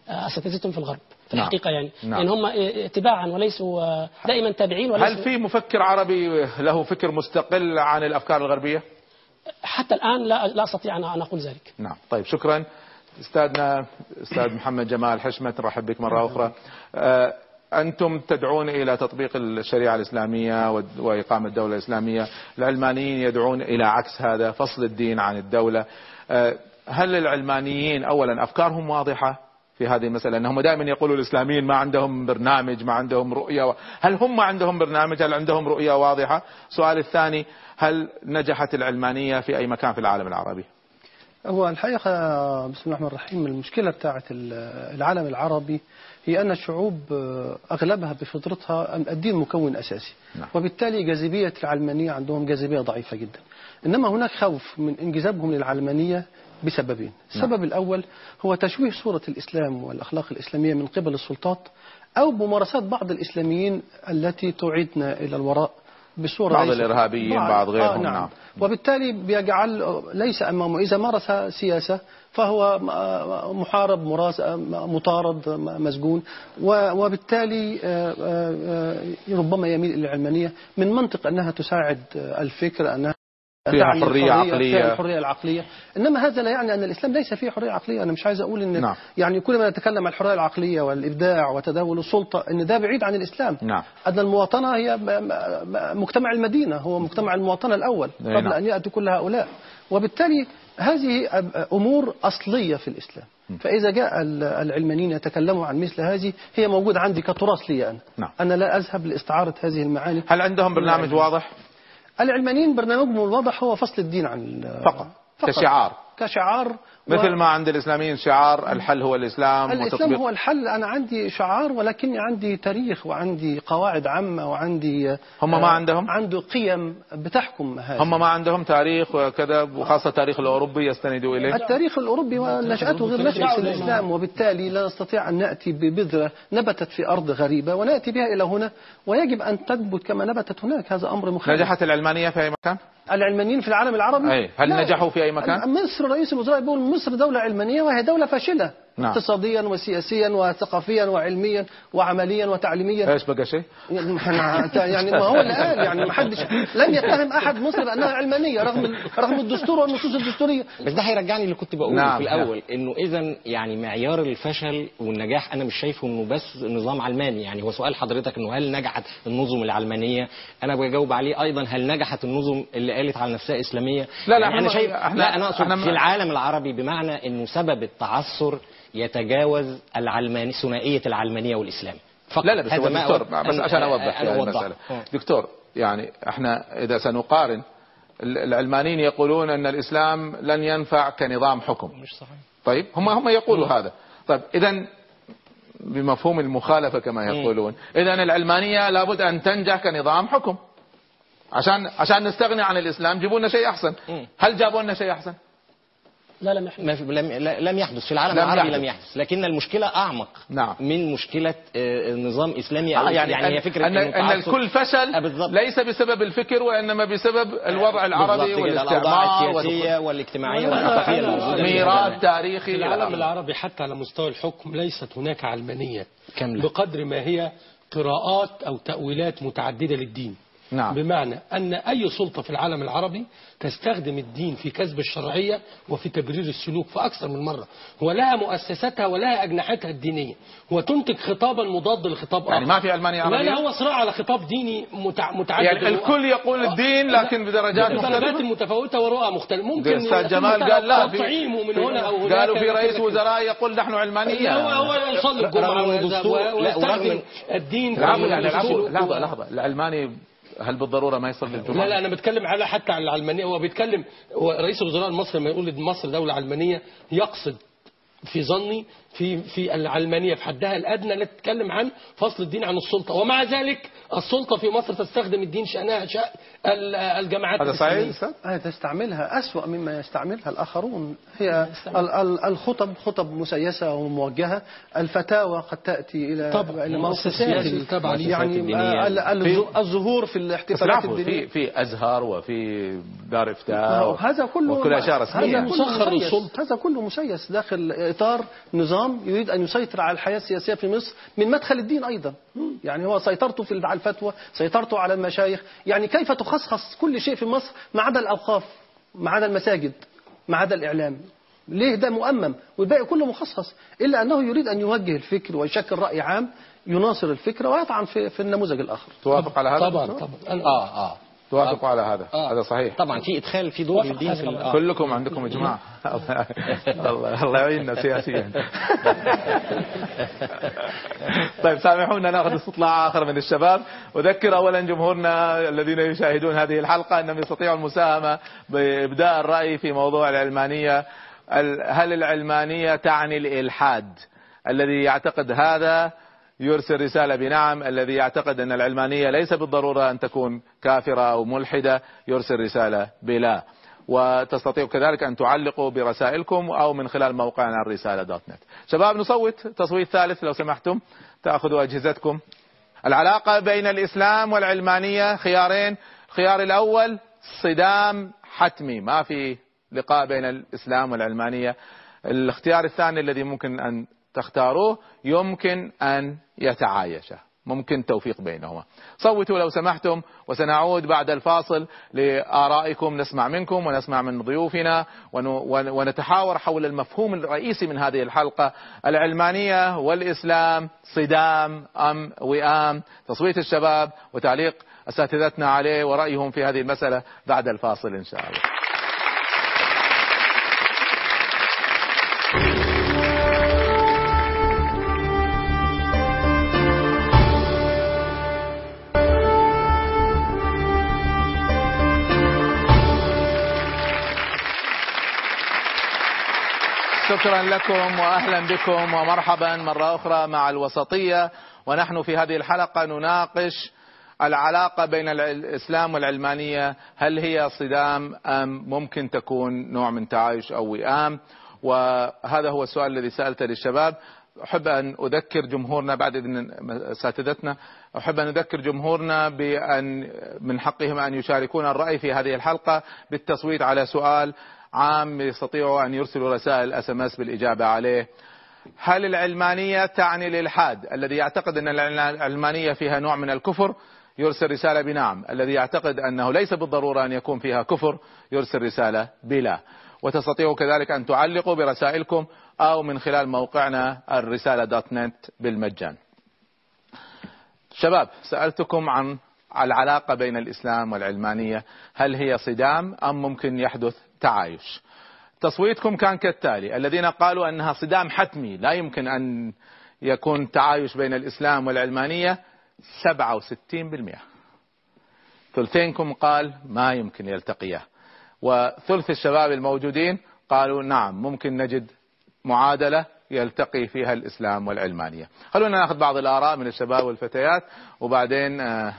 أساتذتهم في الغرب في نعم. الحقيقة يعني. نعم. ان هم اتباعا وليسوا دائما تابعين هل وليسوا في مفكر عربي له فكر مستقل عن الأفكار الغربية؟ حتى الآن لا لا أستطيع أن أقول ذلك. نعم. طيب شكرا. أستاذنا أستاذ محمد جمال حشمت نرحب بك مرة أخرى. آه، أنتم تدعون إلى تطبيق الشريعة الإسلامية و- وإقامة الدولة الإسلامية. العلمانيين يدعون إلى عكس هذا فصل الدين عن الدولة. آه، هل العلمانيين اولا أفكارهم واضحة في هذه المسألة؟ أنهم دائما يقولوا الإسلاميين ما عندهم برنامج ما عندهم رؤية هل هم عندهم برنامج؟ هل عندهم رؤية واضحة؟ السؤال الثاني هل نجحت العلمانية في أي مكان في العالم العربي؟ هو الحقيقة بسم الله الرحمن الرحيم المشكلة بتاعت العالم العربي هي أن الشعوب أغلبها بفطرتها الدين مكون أساسي. نعم. وبالتالي جاذبية العلمانية عندهم جاذبية ضعيفة جدا. إنما هناك خوف من انجذابهم للعلمانية بسببين. السبب الأول هو تشويه صورة الإسلام والأخلاق الإسلامية من قبل السلطات أو ممارسات بعض الإسلاميين التي تعيدنا إلى الوراء. بصورة بعض الإرهابيين، بعض غيرهم، آه نعم. نعم. وبالتالي بيجعل ليس أمامه إذا مارس سياسة فهو محارب مراس مطارد مسجون وبالتالي آه، آه، آه، ربما يميل إلى العلمانية من منطق أنها تساعد الفكر أنها فيها حرية عقلية. فيها الحرية العقلية. إنما هذا لا يعني أن الإسلام ليس فيه حرية عقلية. أنا مش عايز أقول إن نعم. يعني كل ما نتكلم عن الحرية العقلية والإبداع وتداول السلطة إن ده بعيد عن الإسلام. نعم. أن المواطنة هي مجتمع المدينة هو مجتمع المواطنة الأول قبل نعم. أن يأتي كل هؤلاء. وبالتالي هذه أمور أصلية في الإسلام. فإذا جاء ال- العلمانيين يتكلموا عن مثل هذه هي موجودة عندي كتراث لي أنا. نعم. أنا لا أذهب لاستعارة هذه المعاني. هل عندهم برنامج واضح؟ العلمانيين برنامجهم الواضح هو فصل الدين عن ال- فقط. كشعار. كشعار. مثل ما عند الإسلاميين شعار الحل هو الإسلام الإسلام هو الحل. أنا عندي شعار ولكني عندي تاريخ وعندي قواعد عامة وعندي هم ما عندهم؟ عنده قيم بتحكم هذا هم ما عندهم تاريخ وكذا وخاصة التاريخ الأوروبي يستندوا إليه. التاريخ الأوروبي ونشأته غير نشأة الإسلام وبالتالي لا نستطيع أن نأتي ببذرة نبتت في أرض غريبة ونأتي بها إلى هنا ويجب أن تنبت كما نبتت هناك. هذا أمر مخالف. نجحت العلمانية في أي مكان؟ العلمانيين في العالم العربي أي هل. نجحوا في أي مكان؟ مصر رئيس الوزراء بيقول مصر دولة علمانية وهي دولة فاشلة نعم. اقتصاديا وسياسيا وثقافيا وعلميا وعمليا وتعليميا. إيش بقى شيء؟ يعني ما هو اللي قال يعني ما حدش لم يتهم أحد مصر بانها علمانية رغم رغم الدستور والنصوص الدستورية. بس ده هيرجعني اللي كنت بقوله نعم، في الأول إنه اذا يعني معيار الفشل والنجاح أنا مش شايفه إنه بس نظام علماني. يعني هو سؤال حضرتك إنه هل نجحت النظم العلمانية؟ أنا بجاوب عليه أيضا هل نجحت النظم اللي قالت على نفسها إسلامية؟ لا، لا، يعني أنا شايف لا أنا أقصد في العالم العربي بمعنى إنه سبب التعثر يتجاوز العلماني ثنائية العلمانية والإسلام. فقط. لا لا بس هذا ما دكتور أود بس عشان أوضح أوضح. المسألة. آه. دكتور يعني إحنا إذا سنقارن ال- العلمانيين يقولون أن الإسلام لن ينفع كنظام حكم. مش صحيح. طيب هم هم يقولوا هذا. طيب اذا بمفهوم المخالفة كما يقولون اذا العلمانية لابد أن تنجح كنظام حكم. عشان عشان نستغني عن الإسلام جيبوا لنا شيء أحسن. هل جابوا لنا شيء أحسن؟ لا لم يحدث لم, لم يحدث في العالم لم العربي يحدث. لم يحدث لكن المشكلة أعمق نعم. من مشكلة آه، نظام إسلامي آه، يعني, يعني هي أن- فكرة أن, أن الكل فشل بالضبط. ليس بسبب الفكر وإنما بسبب الوضع العربي والاستعمار السياسية والاجتماعية لا، لا، والثقافية ميراث. تاريخي في العالم العربي حتى على مستوى الحكم ليست هناك علمانية كاملة. بقدر ما هي قراءات أو تأويلات متعددة للدين نعم. بمعنى أن أي سلطة في العالم العربي تستخدم الدين في كسب الشرعية وفي تبرير السلوك في أكثر من مرة ولها مؤسساتها ولها أجنحتها الدينية وتنتج خطابا مضاد لخطاب يعني آخر ما في ألمانيا عربية لا هو صراع على خطاب ديني متع... متعدد يعني الكل يقول الدين لكن بدرجات مختلفة متفاوتة ورؤى مختلفة ممكن الاستاذ جمال قال لا في من هنا أو هناك قالوا في رئيس. وزراء يقول نحن علمانية هو هو يصلي الجمعة رغم ويذهب الدستور- لا، ويستخدم الدين يعني. لحظة لحظة العلماني هل بالضرورة ما يصلي الجمعة؟ لا لا أنا بتكلم على حتى على العلمانية هو بيتكلم هو رئيس الوزراء المصري لما يقول ان مصر دولة علمانية يقصد في ظني في في العلمانية في حدها الأدنى لا تتكلم عن فصل الدين عن السلطة ومع ذلك السلطة في مصر تستخدم الدين شأنها شأن ال- الجماعات هذا صحيح؟ آه، تستعملها أسوأ مما يستعملها الآخرون هي ال- ال- الخطب خطب مسيسة وموجهة الفتاوى قد تأتي إلى طبعا، إلى مؤسسات. يعني. آه، ال- الظهور في الاحتفالات الدينية في أزهر وفي دار آه، افتاء هذا كله وكل هذا مسخر. للسلطة. هذا كله مسيس داخل إطار نظام يريد أن يسيطر على الحياة السياسية في مصر من مدخل الدين أيضا يعني هو سيطرته في على الفتوى سيطرته على المشايخ يعني كيف تخصص كل شيء في مصر ما عدا الأوقاف ما عدا المساجد ما عدا الإعلام. ليه ده مؤمم؟ والباقي كله مخصص إلا أنه يريد أن يوجه الفكر ويشكل رأي عام يناصر الفكرة ويطعن في, في النموذج الآخر. توافق على هذا؟ طبعا؟ طبعا. آه آه. توافقوا على هذا. هذا صحيح. طبعا في إدخال في دور للدين في آه. كلكم عندكم اجماع الله الله يعيننا سياسيا. طيب سامحونا نأخذ استطلاع آخر من الشباب. أذكر اولا جمهورنا الذين يشاهدون هذه الحلقة أنهم يستطيعوا المساهمة بإبداء الرأي في موضوع العلمانية. ال- هل العلمانية تعني الإلحاد؟ الذي يعتقد هذا يرسل رسالة بنعم الذي يعتقد أن العلمانية ليس بالضرورة أن تكون كافرة أو ملحدة يرسل رسالة بلا. وتستطيع كذلك أن تعلقوا برسائلكم أو من خلال موقعنا الرسالة دوت نت. شباب نصوت تصويت ثالث لو سمحتم. تأخذوا أجهزتكم. العلاقة بين الإسلام والعلمانية خيارين. الخيار الأول صدام حتمي. ما في لقاء بين الإسلام والعلمانية. الاختيار الثاني الذي ممكن أن تختاروه يمكن أن يتعايش ممكن توفيق بينهما. صوتوا لو سمحتم وسنعود بعد الفاصل لآرائكم. نسمع منكم ونسمع من ضيوفنا ون- ون- ونتحاور حول المفهوم الرئيسي من هذه الحلقة. العلمانية والإسلام صدام أم وئام تصويت الشباب وتعليق أساتذتنا عليه ورأيهم في هذه المسألة بعد الفاصل إن شاء الله. شكرا لكم واهلا بكم ومرحبا مرة أخرى مع الوسطية. ونحن في هذه الحلقة نناقش العلاقة بين الإسلام والعلمانية. هل هي صدام أم ممكن تكون نوع من تعايش أو وئام؟ وهذا هو السؤال الذي سألته للشباب. أحب أن أذكر جمهورنا بعد إذن اساتذتنا أحب أن أذكر جمهورنا بأن من حقهم أن يشاركون الرأي في هذه الحلقة بالتصويت على سؤال عام يستطيعوا أن يرسلوا رسائل SMS بالإجابة عليه. هل العلمانية تعني الإلحاد؟ الذي يعتقد أن العلمانية فيها نوع من الكفر يرسل رسالة بنعم، الذي يعتقد أنه ليس بالضرورة أن يكون فيها كفر يرسل رسالة بلا. وتستطيعوا كذلك أن تعلقوا برسائلكم أو من خلال موقعنا الرسالة دوت نت بالمجان. شباب سألتكم عن العلاقة بين الإسلام والعلمانية هل هي صدام أم ممكن يحدث تعايش. تصويتكم كان كالتالي. الذين قالوا أنها صدام حتمي لا يمكن أن يكون تعايش بين الإسلام والعلمانية. 67% ثلثينكم قال ما يمكن يلتقيا وثلث الشباب الموجودين قالوا نعم ممكن نجد معادلة يلتقي فيها الإسلام والعلمانية. خلونا ناخذ بعض الآراء من الشباب والفتيات وبعدين آه،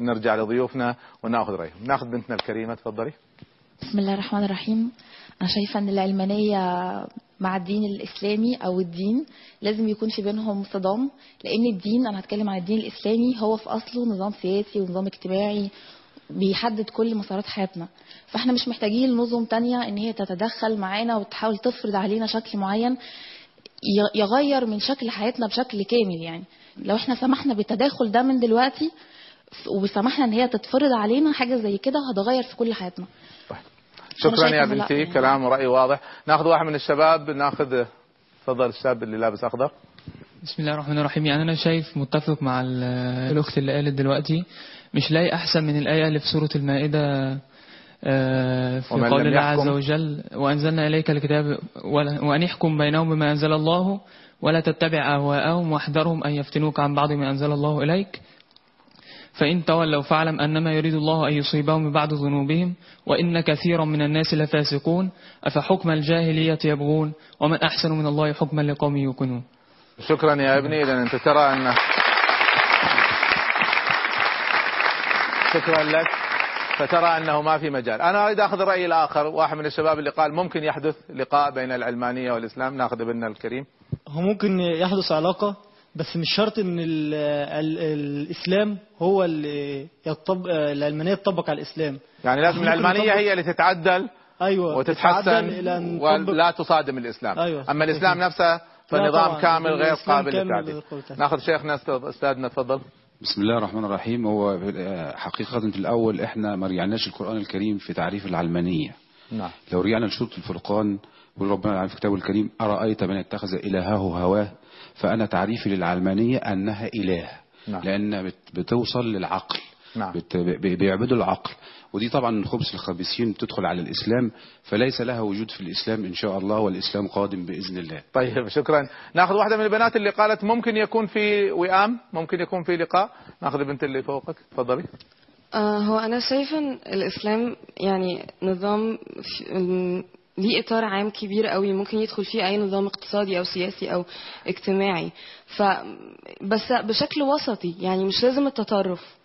نرجع لضيوفنا وناخذ رأيهم. ناخذ بنتنا الكريمة تفضلي. بسم الله الرحمن الرحيم. أنا شايفة أن العلمانية مع الدين الإسلامي أو الدين لازم يكون في بينهم صدام لأن الدين أنا هتكلم عن الدين الإسلامي هو في أصله نظام سياسي ونظام اجتماعي بيحدد كل مسارات حياتنا. فإحنا مش محتاجين لنظم تانية إن هي تتدخل معانا وتحاول تفرض علينا شكل معين يغير من شكل حياتنا بشكل كامل يعني. لو إحنا سمحنا بالتداخل ده من دلوقتي وسمحنا إن هي تتفرض علينا حاجة زي كده هتغير في كل حياتنا. شكرا يا بنتي. كلام ورأي واضح. ناخذ واحد من الشباب ناخذ تفضل الشاب اللي لابس أخضر. بسم الله الرحمن الرحيم. يعني أنا شايف متفق مع ال- الأخت اللي قالت دلوقتي مش لاقي أحسن من الآية اللي في سورة المائدة آه، في قول الله عز وجل وأنزلنا إليك الكتاب وأن يحكم بينهم بما أنزل الله ولا تتبع أهواءهم واحذرهم أن يفتنوك عن بعض ما أنزل الله إليك. فإن تولوا فاعلم أنما يريد الله أن يصيبهم ببعض ذنوبهم وإن كثيرا من الناس لفاسقون أفحكم الجاهلية يبغون ومن أحسن من الله حكما لقوم يوقنون. شكرا يا ابني إذا أنت ترى أن شكرا لك فترى أنه ما في مجال. أنا أريد أخذ الرأي الآخر واحد من الشباب اللي قال ممكن يحدث لقاء بين العلمانية والإسلام ناخذ ابننا الكريم. هو ممكن يحدث علاقة؟ بس مش شرط إن ال ال الإسلام هو اللي يطبق العلمانية تطبق على الإسلام. يعني لازم نطبق- هي اللي تتعدل أيوه وتتحسن ولا تصادم الإسلام. أيوة. أما الإسلام نفسه فنظام. كامل غير قابل للتعديل. ناخذ شيخنا أستاذنا تفضل. بسم الله الرحمن الرحيم. هو حقيقة في الأول إحنا ما رجعناش القرآن الكريم في تعريف العلمانية. نعم. لو رجعنا لسورة الفرقان يقول ربنا في كتابه الكريم أرأيت من اتخذ إلهه هواه؟ فأنا تعريفي للعلمانية أنها إله نعم. لأن بت- بتوصل للعقل نعم. بيعبدوا العقل. ودي طبعا من خبث الخبيثين بتدخل على الإسلام فليس لها وجود في الإسلام إن شاء الله والإسلام قادم بإذن الله. طيب شكرا. نأخذ واحدة من البنات اللي قالت ممكن يكون في وئام ممكن يكون في لقاء. نأخذ البنت اللي فوقك تفضلي. آه، هو أنا شايفة الإسلام يعني نظام ليه إطار عام كبير قوي ممكن يدخل فيه أي نظام اقتصادي أو سياسي أو اجتماعي. ف بس بشكل وسطي يعني مش لازم التطرف.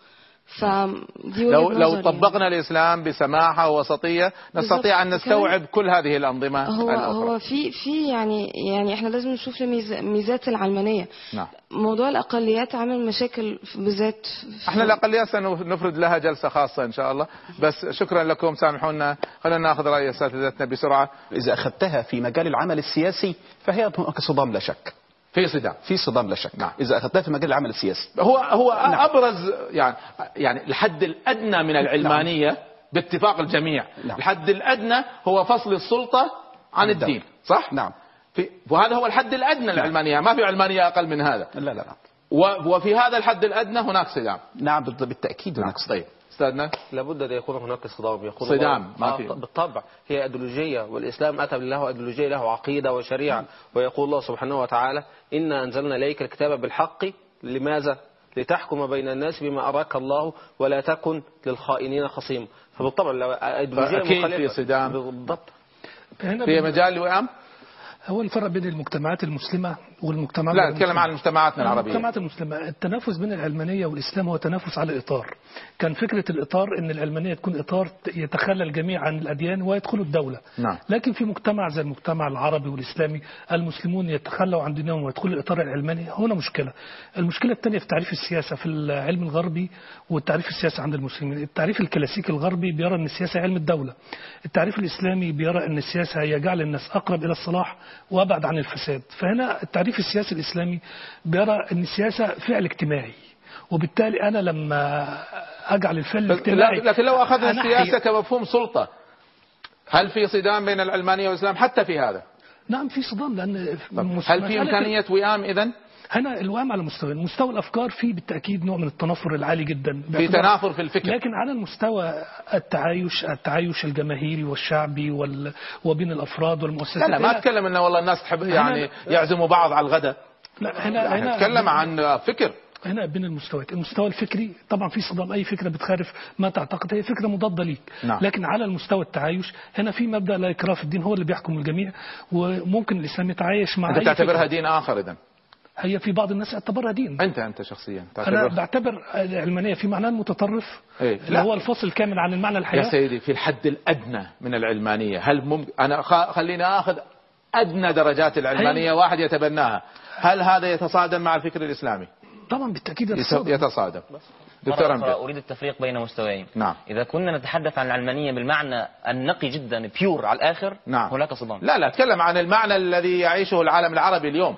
لو لو طبقنا الإسلام بسماحة ووسطية نستطيع أن بالظبط. نستوعب كل هذه الأنظمة هو الأخرى. هو في في يعني يعني إحنا لازم نشوف ميزات العلمانية. نعم. موضوع الأقليات عامل مشاكل بالذات إحنا الأقليات سنفرد لها جلسة خاصة إن شاء الله. بس شكرا لكم سامحونا. خلينا نأخذ رأي أساتذتنا بسرعة. إذا أخذتها في مجال العمل السياسي فهي هناك صدام لا شك. في صدام في صدام لا شك. نعم. إذا أخذتها في مجال العمل السياسي. هو هو نعم. أبرز يعني يعني الحد الأدنى من العلمانية باتفاق الجميع. نعم. الحد الأدنى هو فصل السلطة عن الدولة. الدين صح؟ نعم. في وهذا هو الحد الأدنى للعلمانية. ما في علمانية أقل من هذا. لا لا لا. وفي هذا الحد الأدنى هناك صدام. نعم بالتأكيد هناك طيب. استاذنا لابد أن يكون هناك صدام يقول صدام، ما في. بالطبع هي إيديولوجية والإسلام أتى له ايديولوجيه له عقيدة وشريعة ويقول الله سبحانه وتعالى إنا أنزلنا إليك الكتاب بالحق لماذا؟ لتحكم بين الناس بما أراك الله ولا تكن للخائنين خصيما فبالطبع لو إيديولوجية مخالفة. في صدام. بالضبط هنا في مجال الوئام هو الفرق بين المجتمعات المسلمة والمجتمعات لا المسلمة. عن مجتمعاتنا العربية. المجتمعات المسلمة التنافس بين العلمانية والإسلام هو تنافس على إطار كان فكرة الإطار أن العلمانية تكون إطار يتخلى الجميع عن الأديان ويدخلوا الدولة. نعم. لكن في مجتمع زي المجتمع العربي والإسلامي المسلمون يتخلوا عن دينهم ويدخلوا الإطار العلماني هنا مشكلة. المشكلة الثانية في تعريف السياسة في العلم الغربي والتعريف السياسي عند المسلمين. التعريف الكلاسيكي الغربي بيرى أن السياسة علم الدولة. التعريف الإسلامي بيرى أن السياسة هي جعل الناس أقرب إلى الصلاح وأبعد عن الفساد. فهنا التعريف السياسي الإسلامي بيرى أن السياسة فعل اجتماعي وبالتالي أنا لما أجعل الفعل الاجتماعي لكن لو أخذنا السياسة كمفهوم سلطة هل في صدام بين العلمانية والإسلام حتى في هذا؟ نعم في صدام لأن هل في إمكانية وئام إذن؟ هنا الوام على مستوى مستوى الأفكار فيه بالتأكيد نوع من التنافر العالي جدا. في تنافر في الفكر. لكن على المستوى التعايش التعايش الجماهيري والشعبي وال... وبين الأفراد والمؤسسات. لا لا ما أتكلم أنه والله الناس تحب يعني يعزموا بعض على الغداء. لا هنا هنا نتكلم عن فكر. هنا بين المستويات. المستوى الفكري طبعا في صدام أي فكرة بتخالف ما تعتقد هي فكرة مضادة ليك. نعم. لكن على المستوى التعايش هنا في مبدأ لا إكراه في الدين هو اللي بيحكم الجميع وممكن الإسلام يتعايش مع أي تعتبرها. دين آخر إذن. هي في بعض الناس اعتبرها دين أنت أنت شخصيا أنا بعتبر العلمانيه في معناه المتطرف إيه. اللي لا. هو الفصل الكامل عن المعنى يا الحياة سيدي في الحد الأدنى من العلمانية هل ممكن أنا خ- خليني آخذ أدنى درجات العلمانية واحد يتبناها. هل هذا يتصادم مع الفكر الإسلامي؟ طبعا بالتأكيد يت- يتصادم. يتصادم. دكتور أمجد. أريد التفريق بين مستويين. نعم. إذا كنا نتحدث عن العلمانية بالمعنى النقي جدا بيور على الآخر نعم. هناك صدام. لا لا أتكلم عن المعنى الذي يعيشه العالم العربي اليوم.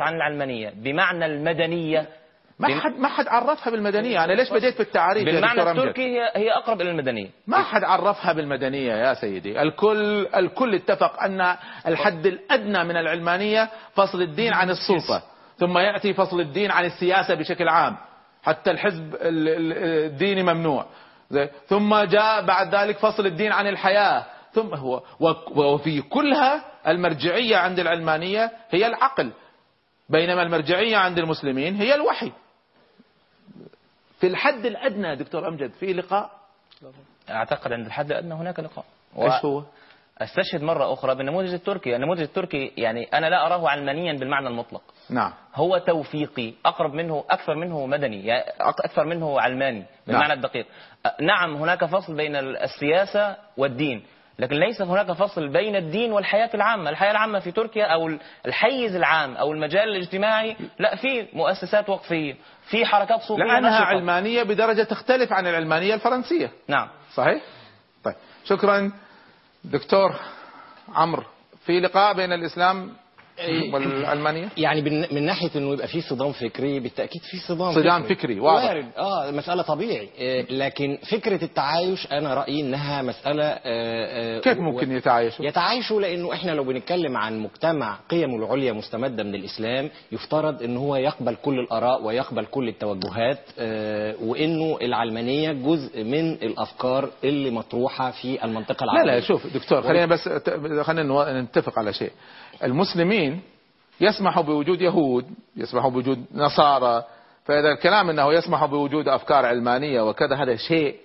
عن العلمانية. بمعنى المدنية. ما حد ما حد عرفها بالمدنية. أنا ليش بديت بالتعريف بالمعنى التركي هي, هي أقرب إلى المدنية. ما حد عرفها بالمدنية يا سيدي. الكل الكل اتفق أن الحد الأدنى من العلمانية فصل الدين عن السلطة ثم يأتي فصل الدين عن السياسة بشكل عام. حتى الحزب ال- ال- الديني ممنوع. ثم جاء بعد ذلك فصل الدين عن الحياة. ثم هو وفي كلها المرجعية عند العلمانية هي العقل. بينما المرجعية عند المسلمين هي الوحي. في الحد الأدنى دكتور أمجد في لقاء؟ أعتقد عند الحد الأدنى هناك لقاء. إيش هو؟ أستشهد مرة أخرى بالنموذج التركي. النموذج التركي يعني أنا لا أراه علمانيا بالمعنى المطلق. نعم. هو توفيقي أقرب منه أكثر منه مدني يعني أك- أكثر منه علماني بالمعنى نعم. الدقيق. نعم هناك فصل بين ال- السياسة والدين. لكن ليس هناك فصل بين الدين والحياة العامة الحياة العامة في تركيا أو ال- الحيز العام أو المجال الاجتماعي لا في مؤسسات وقفية في حركات صوفية لأنها نشطة. علمانية بدرجة تختلف عن العلمانية الفرنسية نعم صحيح؟ طيب شكرا دكتور عمرو في لقاء بين الإسلام والعلمانية يعني من, ناحية إنه يبقى في صدام فكري بالتأكيد في صدام صدام فكري، واضح. وارد. آه مسألة طبيعي. آه، لكن فكرة التعايش أنا رأيي إنها مسألة آه، آه، كيف ممكن يتعايشوا؟ يتعايشوا لأنه إحنا لو بنتكلم عن مجتمع قيمه العليا مستمدة من الإسلام يفترض ان هو يقبل كل الآراء ويقبل كل التوجهات آه، وإنه العلمانية جزء من الأفكار اللي مطروحة في المنطقة لا العربية. لا شوف دكتور خلينا بس خلينا نتفق على شيء. المسلمين يسمحوا بوجود يهود يسمحوا بوجود نصارى فإذا الكلام أنه يسمح بوجود أفكار علمانية وكذا هذا شيء.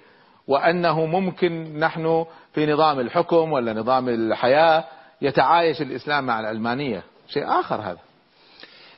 وأنه ممكن نحن في نظام الحكم ولا نظام الحياة يتعايش الإسلام مع العلمانية شيء آخر هذا.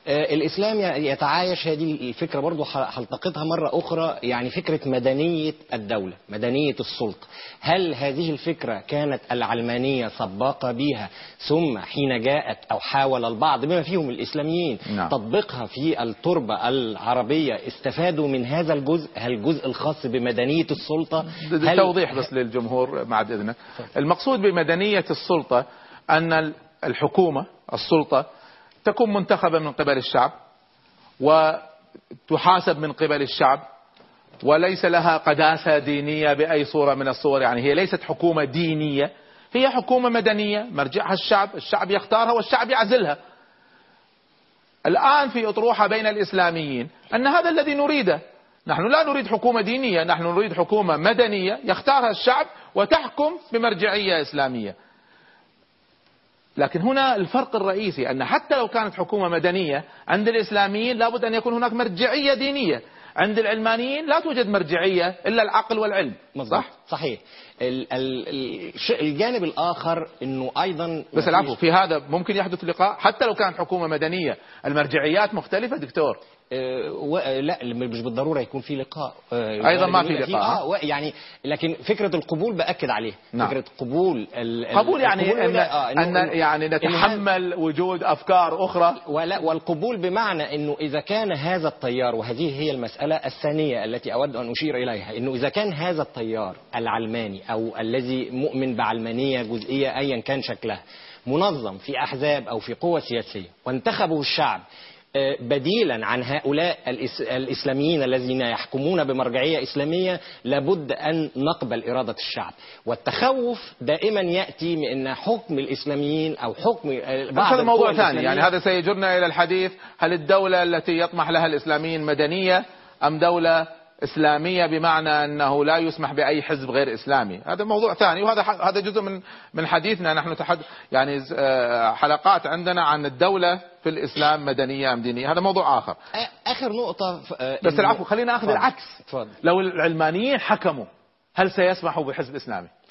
الإسلام ي- يتعايش هذه الفكرة برضو هلتقطها مرة أخرى يعني فكرة مدنية الدولة مدنية السلطة. هل هذه الفكرة كانت العلمانية سباقة بها ثم حين جاءت أو حاول البعض بما فيهم الإسلاميين نعم. تطبيقها في التربة العربية استفادوا من هذا الجزء؟ هل الجزء الخاص بمدنية السلطة؟ هل توضيح بس للجمهور بعد إذنك. المقصود بمدنية السلطة أن الحكومة السلطة تكون منتخبة من قبل الشعب وتحاسب من قبل الشعب وليس لها قداسة دينية بأي صورة من الصور. يعني هي ليست حكومة دينية هي حكومة مدنية مرجعها الشعب الشعب يختارها والشعب يعزلها. الآن في أطروحة بين الإسلاميين أن هذا الذي نريده نحن لا نريد حكومة دينية نحن نريد حكومة مدنية يختارها الشعب وتحكم بمرجعية إسلامية. لكن هنا الفرق الرئيسي أن حتى لو كانت حكومة مدنية عند الإسلاميين لابد أن يكون هناك مرجعية دينية. عند العلمانيين لا توجد مرجعية إلا العقل والعلم صح؟ صحيح. ال ال الجانب الآخر إنه أيضا بس العفو في هذا ممكن يحدث لقاء. حتى لو كانت حكومة مدنية المرجعيات مختلفة دكتور. لا مش بالضرورة يكون في لقاء آه، أيضاً ما في لقاء. آه يعني لكن فكرة القبول بأكد عليها نعم. فكرة قبول ال- قبول يعني القبول أن, ده، آه، أن إنه- يعني نتحمل وجود أفكار أخرى ولا والقبول بمعنى إنه إذا كان هذا التيار وهذه هي المسألة الثانية التي أود أن أشير إليها إنه إذا كان هذا التيار العلماني أو الذي مؤمن بعلمانية جزئية ايا كان شكلها منظم في أحزاب أو في قوى سياسية وانتخبه الشعب آه، بديلا عن هؤلاء الإس- الإسلاميين الذين يحكمون بمرجعية إسلامية لابد أن نقبل إرادة الشعب. والتخوف دائما يأتي من أن حكم الإسلاميين أو حكم آه، بعض هذا موضوع ثاني. يعني هذا سيجرنا إلى الحديث هل الدولة التي يطمح لها الإسلاميين مدنية أم دولة إسلامية بمعنى أنه لا يسمح بأي حزب غير إسلامي. هذا موضوع ثاني وهذا هذا جزء من من حديثنا. نحن تحدث يعني آه، حلقات عندنا عن الدولة في الإسلام مدنية أم دينية. هذا موضوع آخر. آخر نقطة ف- آه، بس العفو خلينا أخذ اتفضل. العكس. اتفضل. لو العلمانيين حكموا هل سيسمحوا بحزب إسلامي؟ آه،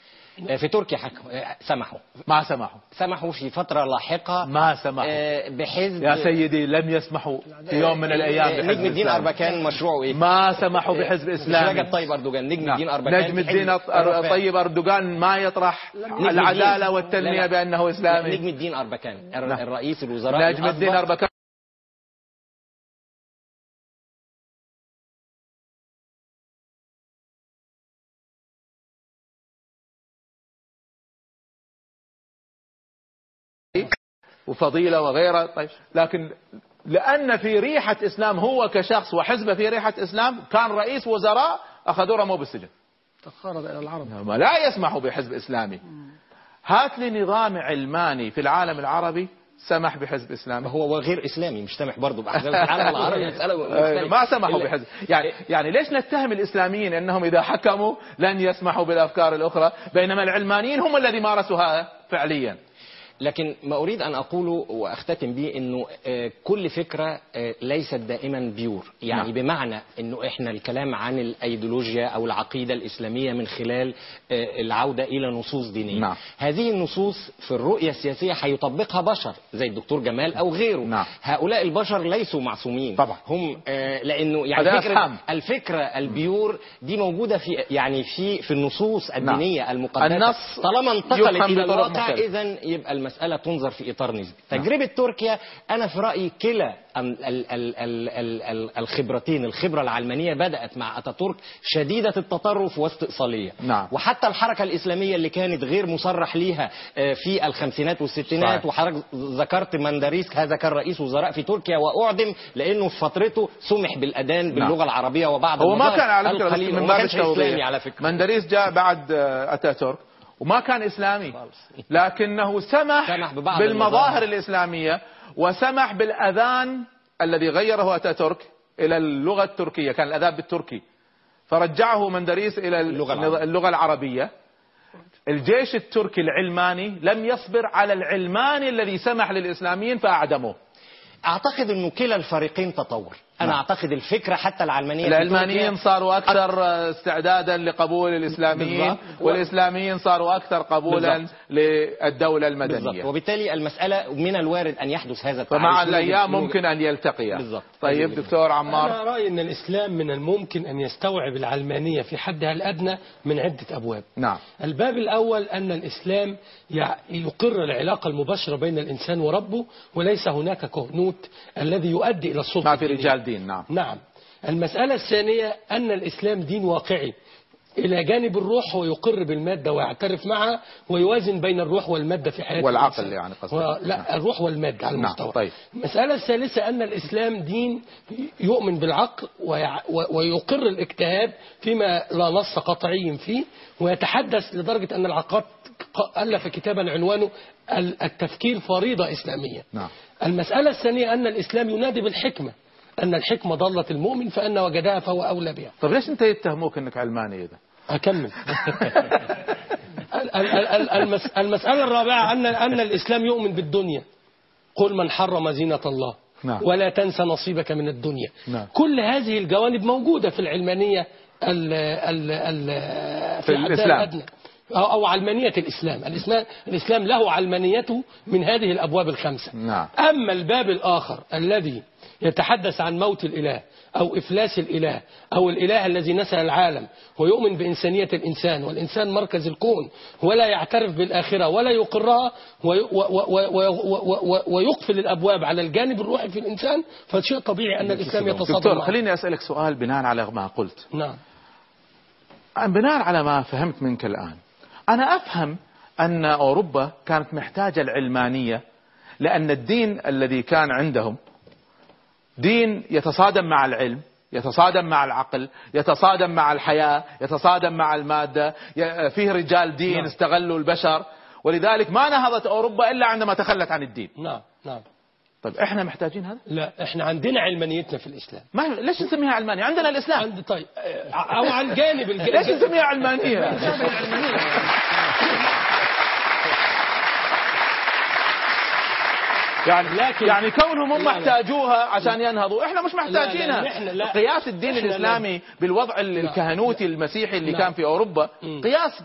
في تركيا حكموا آه، سمحوا ما سمحوا سمحوا في فترة لاحقة ما سمحوا آه، بحزب يا سيدي لم يسمحوا في يوم من آه، الأيام نجم بحزب الدين إسلامي. أربكان مشروعه إيه؟ ما سمحوا بحزب إسلامي رجب طيب أردوغان نجم الدين نعم. أربكان نجم الدين. طيب أردوغان ما يطرح نجم العدالة الدين- والتنمية. بأنه إسلامي نجم الدين أربكان نعم. الرئيس الوزراء نجم الدين أربكان وفضيلة وغيرها. طيب لكن لأن في ريحة إسلام هو كشخص وحزبه في ريحة إسلام كان رئيس وزراء أخذوه رموه بالسجن. تقارب إلى العرب. ما لا يسمح بحزب إسلامي. هات لي نظام علماني في العالم العربي سمح بحزب إسلامي. هو غير إسلامي مش سامح برضه العالم العربي. مختلفة. ما سمحوا بحزب. يعني يعني ليش نتهم الإسلاميين إنهم إذا حكموا لن يسمحوا بالأفكار الأخرى؟ بينما العلمانيين هم الذي مارسوها فعليا. لكن ما أريد أن أقوله وأختتم به أنه آه، كل فكرة آه، ليست دائما بيور يعني نعم. بمعنى أنه إحنا الكلام عن الأيديولوجيا أو العقيدة الإسلامية من خلال آه، العودة إلى نصوص دينية نعم. هذه النصوص في الرؤية السياسية هيطبقها بشر زي الدكتور جمال أو غيره نعم. هؤلاء البشر ليسوا معصومين طبعا. هم لأنه يعني فكرة. الفكرة البيور دي موجودة في يعني في في النصوص الدينية المقدسة النص طالما انتقلت إلى الواقع. اذا يبقى المسألة تنظر في إطار نسبي تجربة تركيا أنا في رأيي كلا ال- ال- ال- ال- ال- ال- الخبرتين الخبرة العلمانية بدأت مع أتاتورك شديدة التطرف واستئصالية نعم. وحتى الحركة الإسلامية اللي كانت غير مصرح ليها آه، في الخمسينات والستينات. وحضرتك ذكرت مندريسك هذا كان رئيس وزراء في تركيا وأعدم لأنه في فترته سمح بالأذان باللغة نعم. العربية وبعض هو ما كان على القليلة. من باب كانش إسلامي على فكرة مندريس جاء بعد آه، أتاتورك وما كان إسلامي. لكنه سمح, بالمظاهر المظاهر. الإسلامية وسمح بالأذان الذي غيره اتاتورك إلى اللغة التركية كان الأذان بالتركي. فرجعه مندريس إلى اللغة العربية. اللغة العربية. الجيش التركي العلماني لم يصبر على العلماني الذي سمح للإسلاميين فأعدموه. أعتقد انه كلا الفريقين تطور. أنا نعم. أعتقد الفكرة حتى العلمانية العلمانيين صاروا أكثر استعدادا لقبول الإسلاميين بالضبط. والإسلاميين صاروا أكثر قبولا بالضبط. للدولة بالضبط المدنيه وبالتالي المسألة من الوارد أن يحدث هذا التعايش فمع من الأيام ممكن أن يلتقيا بالضبط. طيب دكتور عمار أنا رأيي أن الإسلام من الممكن أن يستوعب العلمانية في حدها الأدنى من عدة أبواب نعم الباب الأول أن الإسلام يع- يقر العلاقة المباشرة بين الإنسان وربه وليس هناك كهنوت الذي يؤدي إلى السلطة ما في. رجال دين نعم. نعم. المسألة الثانية أن الإسلام دين واقعي. إلى جانب الروح هو يقر بالمادة ويعترف معها ويوازن بين الروح والمادة في حياة والعقل الإنسان. يعني قصدك. و... لا الروح والمادة على نعم المستوى. طيب. المسألة الثالثة أن الإسلام دين يؤمن بالعقل ويع... و- ويقر الاجتهاد فيما لا نص قطعي فيه ويتحدث لدرجة أن العقاد ألف كتابا عنوانه ال- التفكير فريضة إسلامية. نعم. المسألة الثانية أن الإسلام ينادي بالحكمة. أن الحكمة ضلة المؤمن فأن وجدها فهو أولى بها طيب ليش أنت يتهموك إنك علماني إذا أكمل ال- ال- ال- المس- المسألة الرابعة أن أن الإسلام يؤمن بالدنيا قل من حرم زينة الله نعم. ولا تنسى نصيبك من الدنيا نعم. كل هذه الجوانب موجودة في العلمانية ال ال ال في حدها الإسلام. الأدنى. أو أو علمانية الإسلام الإسلام, الإسلام له علمانيته من هذه الأبواب الخمسة نعم أما الباب الآخر الذي يتحدث عن موت الإله أو إفلاس الإله أو الإله الذي نسى العالم ويؤمن بإنسانية الإنسان والإنسان مركز الكون ولا يعترف بالآخرة ولا يقرها ويقفل الأبواب على الجانب الروحي في الإنسان فشيء طبيعي أن الإسلام يتصادم دكتور. خليني أسألك سؤال بناء على ما قلت. نعم. بناء على ما فهمت منك الآن أنا أفهم أن أوروبا كانت محتاجة العلمانية لأن الدين الذي كان عندهم دين يتصادم مع العلم يتصادم مع العقل يتصادم مع الحياة يتصادم مع المادة فيه رجال دين نعم. استغلوا البشر. ولذلك ما نهضت أوروبا إلا عندما تخلت عن الدين. نعم نعم. طيب إحنا محتاجين هذا؟ لا إحنا عندنا علمانيتنا في الإسلام. ما ليش نسميها علمانية؟ عندنا الإسلام. عند طيب أو على الجانب. الج- ليش نسميها علمانية؟ يعني لكن- يعني كونهم هم لا، لا. احتاجوها عشان ينهضوا إحنا مش محتاجينها لا، لا، لا. قياس الدين إحنا لا. الإسلامي بالوضع ال- الكهنوتي المسيحي اللي نعم. كان في أوروبا قياس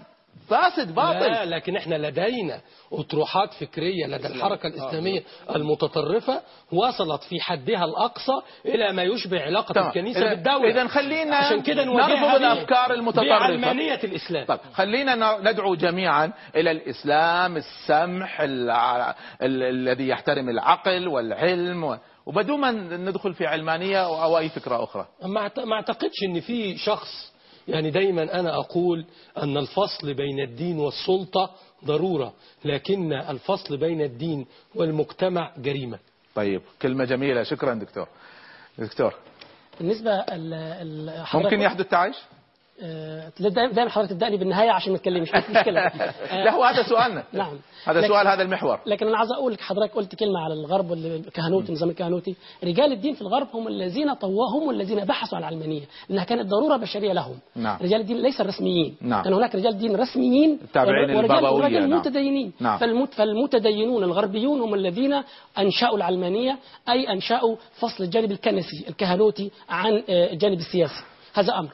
فاسد لا باطل لكن إحنا لدينا أطروحات فكرية لدى الحركة الإسلامية المتطرفة وصلت في حدها الأقصى إلى ما يشبه علاقة تمام. الكنيسة إذا- بالدولة. إذا خلينا عشان كده نرفض الأفكار المتطرفة. بعلمانيه الإسلام. طيب خلينا ندعو جميعا إلى الإسلام السمح الع- ال- الذي يحترم العقل والعلم و- وبدون ما ندخل في علمانية أو أي فكرة أخرى. ما أعتقدش إن في شخص يعني دايما أنا أقول أن الفصل بين الدين والسلطة ضرورة لكن الفصل بين الدين والمجتمع جريمة. طيب كلمة جميلة. شكرا دكتور. دكتور. بالنسبة ال- ال- حضرتك- ممكن يحدث تعايش؟ دايما دايما حضرتك تبدأني بالنهاية عشان ما تكلمش مش مشكلة. آه، لا هو هذا سؤالنا. نعم. هذا سؤال هذا المحور. لكن أنا عايز أقول لك حضرتك قلت كلمة على الغرب والكهنوت النظام الكهنوتي. رجال الدين في الغرب هم الذين طوهم هم الذين بحثوا عن العلمانية لانها كانت ضرورة بشرية لهم. نعم. رجال الدين ليس الرسميين نعم. كان هناك رجال دين رسميين. ورجال, البابوية، نعم. متدينين. نعم. فالمت فالمتدينون الغربيون هم الذين أنشأوا العلمانية أي أنشأوا فصل الجانب الكنسي الكهنوتي عن آه، الجانب السياسي. هذا أمر.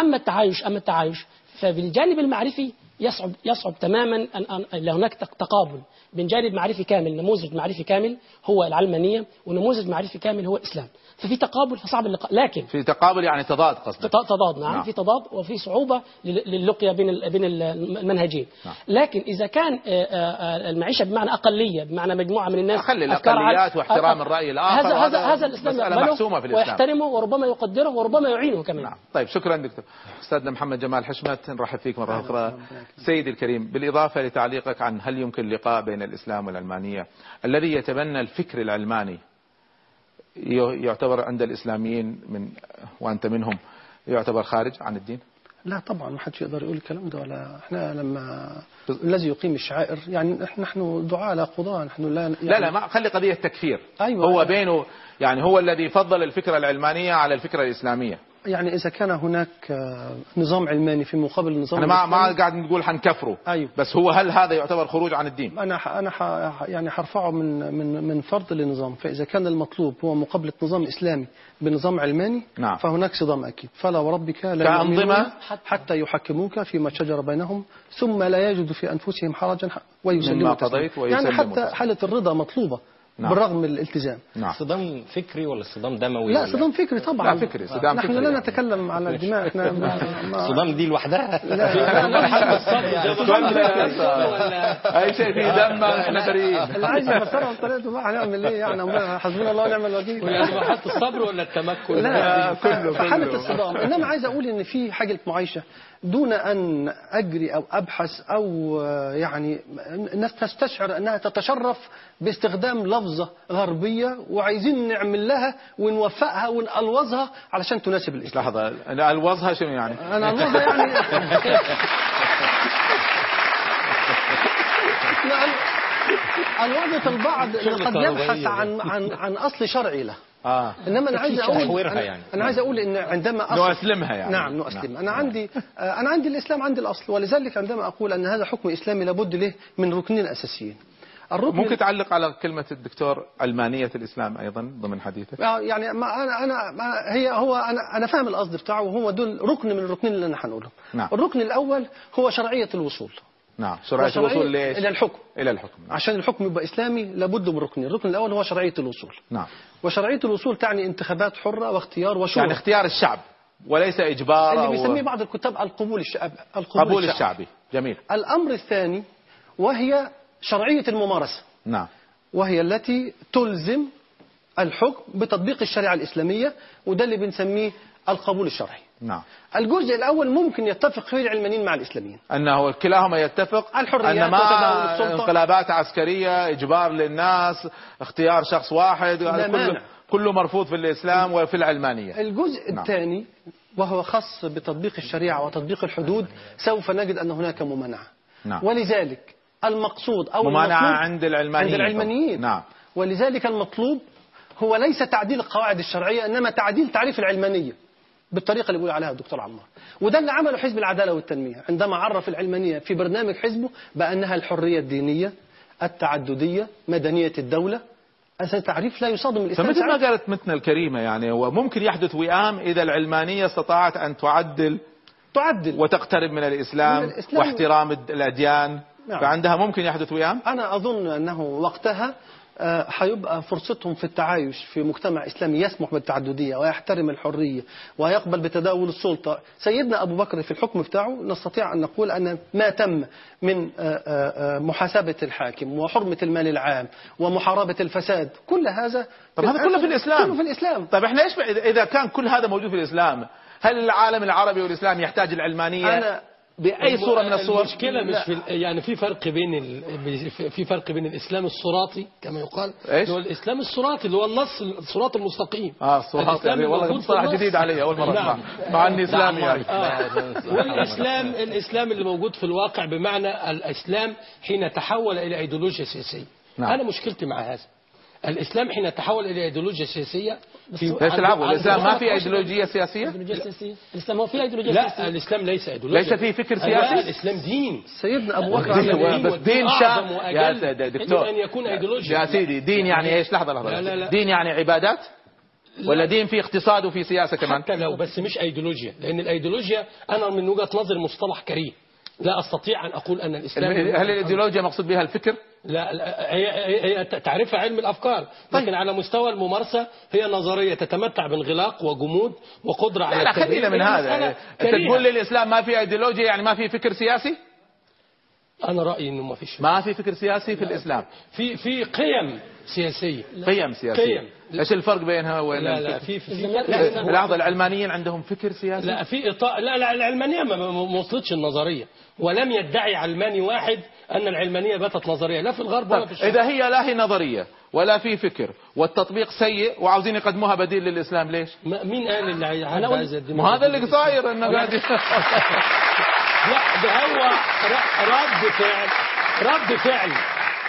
أما التعايش أما التعايش فبالجانب المعرفي يصعب يصعب تماما أن أن هناك تق- تقابل بين جانب معرفي كامل نموذج معرفي كامل هو العلمانية ونموذج معرفي كامل هو الإسلام. ففي تقابل فصعب اللقاء. لكن في تقابل يعني تضاد قصدك. تض- تضاد نعم. نعم. في تضاد وفي صعوبة لل- للقيا بين ال- بين ال- المنهجين. نعم. لكن إذا كان آه، آه، المعيشة بمعنى أقلية بمعنى مجموعة من الناس خلي أفكار الأقليات واحترام آه، الرأي الآخر. هذا هذا هذا الإسلام محسومة في الإسلام. ويحترمه وربما يقدره وربما يعينه كمان. نعم. طيب شكرا دكتور. أستاذنا محمد جمال حشمت نرحب فيك مرة أخرى. سيدي الكريم بالإضافة لتعليقك عن هل يمكن لقاء بين الإسلام والعلمانيه الذي يتبنى الفكر العلماني يعتبر عند الإسلاميين من وأنت منهم يعتبر خارج عن الدين؟ لا طبعا ما حدش يقدر يقول الكلام ده ولا إحنا لما الذي يقيم الشعائر يعني نحن دعاة لا قضاة نحن لا يعني لا لا ما خلي قضية تكفير. أيوة. هو. بينه يعني هو الذي فضل الفكرة العلمانية على الفكرة الإسلامية. يعني إذا كان هناك آه، نظام علماني في مقابل النظام إحنا ما ما قاعد نقول حنكفره أيوة. بس هو هل هذا يعتبر خروج عن الدين أنا ح- أنا ح- يعني حرفعه من من من فرض لنظام فإذا كان المطلوب هو مقابلة نظام إسلامي بنظام علماني نعم. فهناك صدام أكيد فلا وربك لا كأنظمة؟ حتى يحكموك فيما شجر بينهم ثم لا يجدوا في أنفسهم حرجا ويسلموا مما تسليما. يعني حتى. حالة الرضا مطلوبة نعم. بالرغم من الالتزام نعم صدام فكري ولا صدام دموي لا ولا- صدام فكري طبعا لا، فكري، صدام نحن فكري لا يعني. نتكلم على الدماء إحنا صدام دي لوحدها اي شيء فيه دم إحنا بريئين اللي عايز يفسرها بطريقته بقى هنعمل إيه يعني حسبنا الله ونعم الوكيل مرحله الصبر ولا التمكن لا كله في حالة الصدام انما عايز أقول ان في حاجة معايشة دون أن أجري أو أبحث أو آه، يعني الناس تستشعر أنها تتشرف باستخدام لفظة غربية وعايزين نعمل لها ونوفقها ونألوظها علشان تناسب الإسلام. لحظة أنا الوظها شنو يعني؟ أنا ألوظها يعني ألوظة البعض قد يبحث عن عن عن أصل شرعي له. آه. إنما أنا عايز أقول أنا, يعني. أنا عايز أقول إن عندما أصل نؤسلمها يعني. نعم نؤسلم. نعم. أنا عندي آه، أنا عندي الإسلام عندي الأصل ولذلك عندما أقول أن هذا حكم إسلامي لابد له من ركنين أساسيين. الركن ممكن تعلق على كلمة الدكتور علمانية الإسلام أيضا ضمن حديثك؟ آه، يعني ما أنا أنا ما هي هو أنا أنا فاهم القصد بتاعه وهو دول ركن من الركنين اللي أنا هنقولهم نعم. الركن الأول هو شرعية الوصول. نعم. شرعية وشرعية الوصول ليش؟ إلى الحكم. إلى الحكم. عشان الحكم يبقى إسلامي لابد من ركنين الركن الأول هو شرعية الوصول. نعم. وشرعية الوصول تعني انتخابات حرة واختيار وشورى يعني اختيار الشعب وليس إجبار اللي بيسميه بعض الكتاب القبول الشعب القبول, قبول الشعبي. جميل. الأمر الثاني وهي شرعية الممارسة. نعم. وهي التي تلزم الحكم بتطبيق الشريعة الإسلامية وده اللي بنسميه القبول الشرعي. نعم. الجزء الأول ممكن يتفق فيه العلمانيين مع الإسلاميين. أنه كلاهما يتفق الحريات أن ما. انقلابات عسكرية إجبار للناس اختيار شخص واحد كله. كله مرفوض في الإسلام وفي العلمانية. الجزء نعم. الثاني وهو خاص بتطبيق الشريعة وتطبيق الحدود سوف نجد أن هناك ممانعة. نعم. ولذلك المقصود أو ممانعة المطلوب عند العلمانيين. عند العلمانيين. نعم. ولذلك المطلوب هو ليس تعديل القواعد الشرعية إنما تعديل تعريف العلمانية. بالطريقة اللي بيقول عليها الدكتور عمار وده اللي عمله حزب العدالة والتنمية عندما عرف العلمانية في برنامج حزبه بأنها الحرية الدينية التعددية مدنية الدولة هذا تعريف لا يصادم الاسلام فمثل ما. قالت متنا الكريمة يعني وممكن يحدث وئام إذا العلمانية استطاعت أن تعدل تعدل وتقترب من الإسلام, من الإسلام. واحترام الأديان نعم. فعندها ممكن يحدث وئام أنا أظن أنه وقتها آه، هيبقى فرصتهم في التعايش في مجتمع إسلامي يسمح بالتعددية ويحترم الحرية ويقبل بتداول السلطة. سيدنا أبو بكر في الحكم بتاعه نستطيع أن نقول أن ما تم من آه، آه، محاسبة الحاكم وحرمة المال العام ومحاربة الفساد كل هذا طب هذا كله في الإسلام. كله في الإسلام. طيب إحنا إيش إذا- إذا كان كل هذا موجود في الإسلام هل العالم العربي والإسلام يحتاج العلمانية؟ أنا بأي صورة من الصور المشكلة مش في يعني في فرق بين ال... في فرق بين الإسلام الصراطي كما يقال؟ اللي هو الإسلام الصراطي اللي هو النص الصراط المستقيم آه الصراط الإسلام يعني والله مصطلح. جديد علي أول مرة نعم. أسمع مع إني إسلامي يعني آه. والإسلام الإسلام اللي موجود في الواقع بمعنى الإسلام حين تحول إلى أيديولوجيا سياسية نعم. أنا مشكلتي مع هذا الإسلام حين تحول إلى أيديولوجيا سياسية في ليش تلعبوا. على- الإسلام ما في أيديولوجية سياسية؟ ايديولوجيا سياسيه الإسلام هو فيه ايديولوجيا لا سياسية. الإسلام ليس أيديولوجيا. ليس فيه فكر أيوة، سياسي. الإسلام دين. سيدنا أبو بكر بس دين وأجل. يا سيدي دكتور يجب أن يكون أيديولوجيا. يا سيدي دين يعني إيش؟ لحظة لحظة. لا، لا، لا. دين يعني عبادات؟ ولا دين في اقتصاد وفي سياسة كمان؟ حتى لو بس مش إيديولوجيا. لأن الإيديولوجيا أنا من وجهة نظري مصطلح كريه لا أستطيع أن أقول أن الإسلام هل الإيديولوجيا مقصود بها الفكر؟ لا, لا هي, تعرفها علم الأفكار لكن على مستوى الممارسة هي نظرية تتمتع بانغلاق وجمود وقدرة على لا لا. خلينا من هذا انت. تقول لي الاسلام ما في ايديولوجيا يعني ما في فكر سياسي أنا رأيي إنه ما فيش ما في فكر سياسي في الإسلام. في في قيم سياسية. قيم سياسية. قيم. إيش الفرق بينها وبين لا لا؟ في في لا، لحظة العلمانيين عندهم فكر سياسي؟ لا في إطاء. لا لا العلمانية ما- وصلتش النظرية. ولم يدعي علماني واحد أن العلمانية باتت نظرية. لا في الغرب ولا طيب في الشرق. إذا هي لا هي نظرية ولا في فكر والتطبيق سيء وعاوزين يقدموها بديل للإسلام ليش؟ مين قال اللي ما هذا اللي صاير انه قاعد لا ده هو رد فعل رد فعل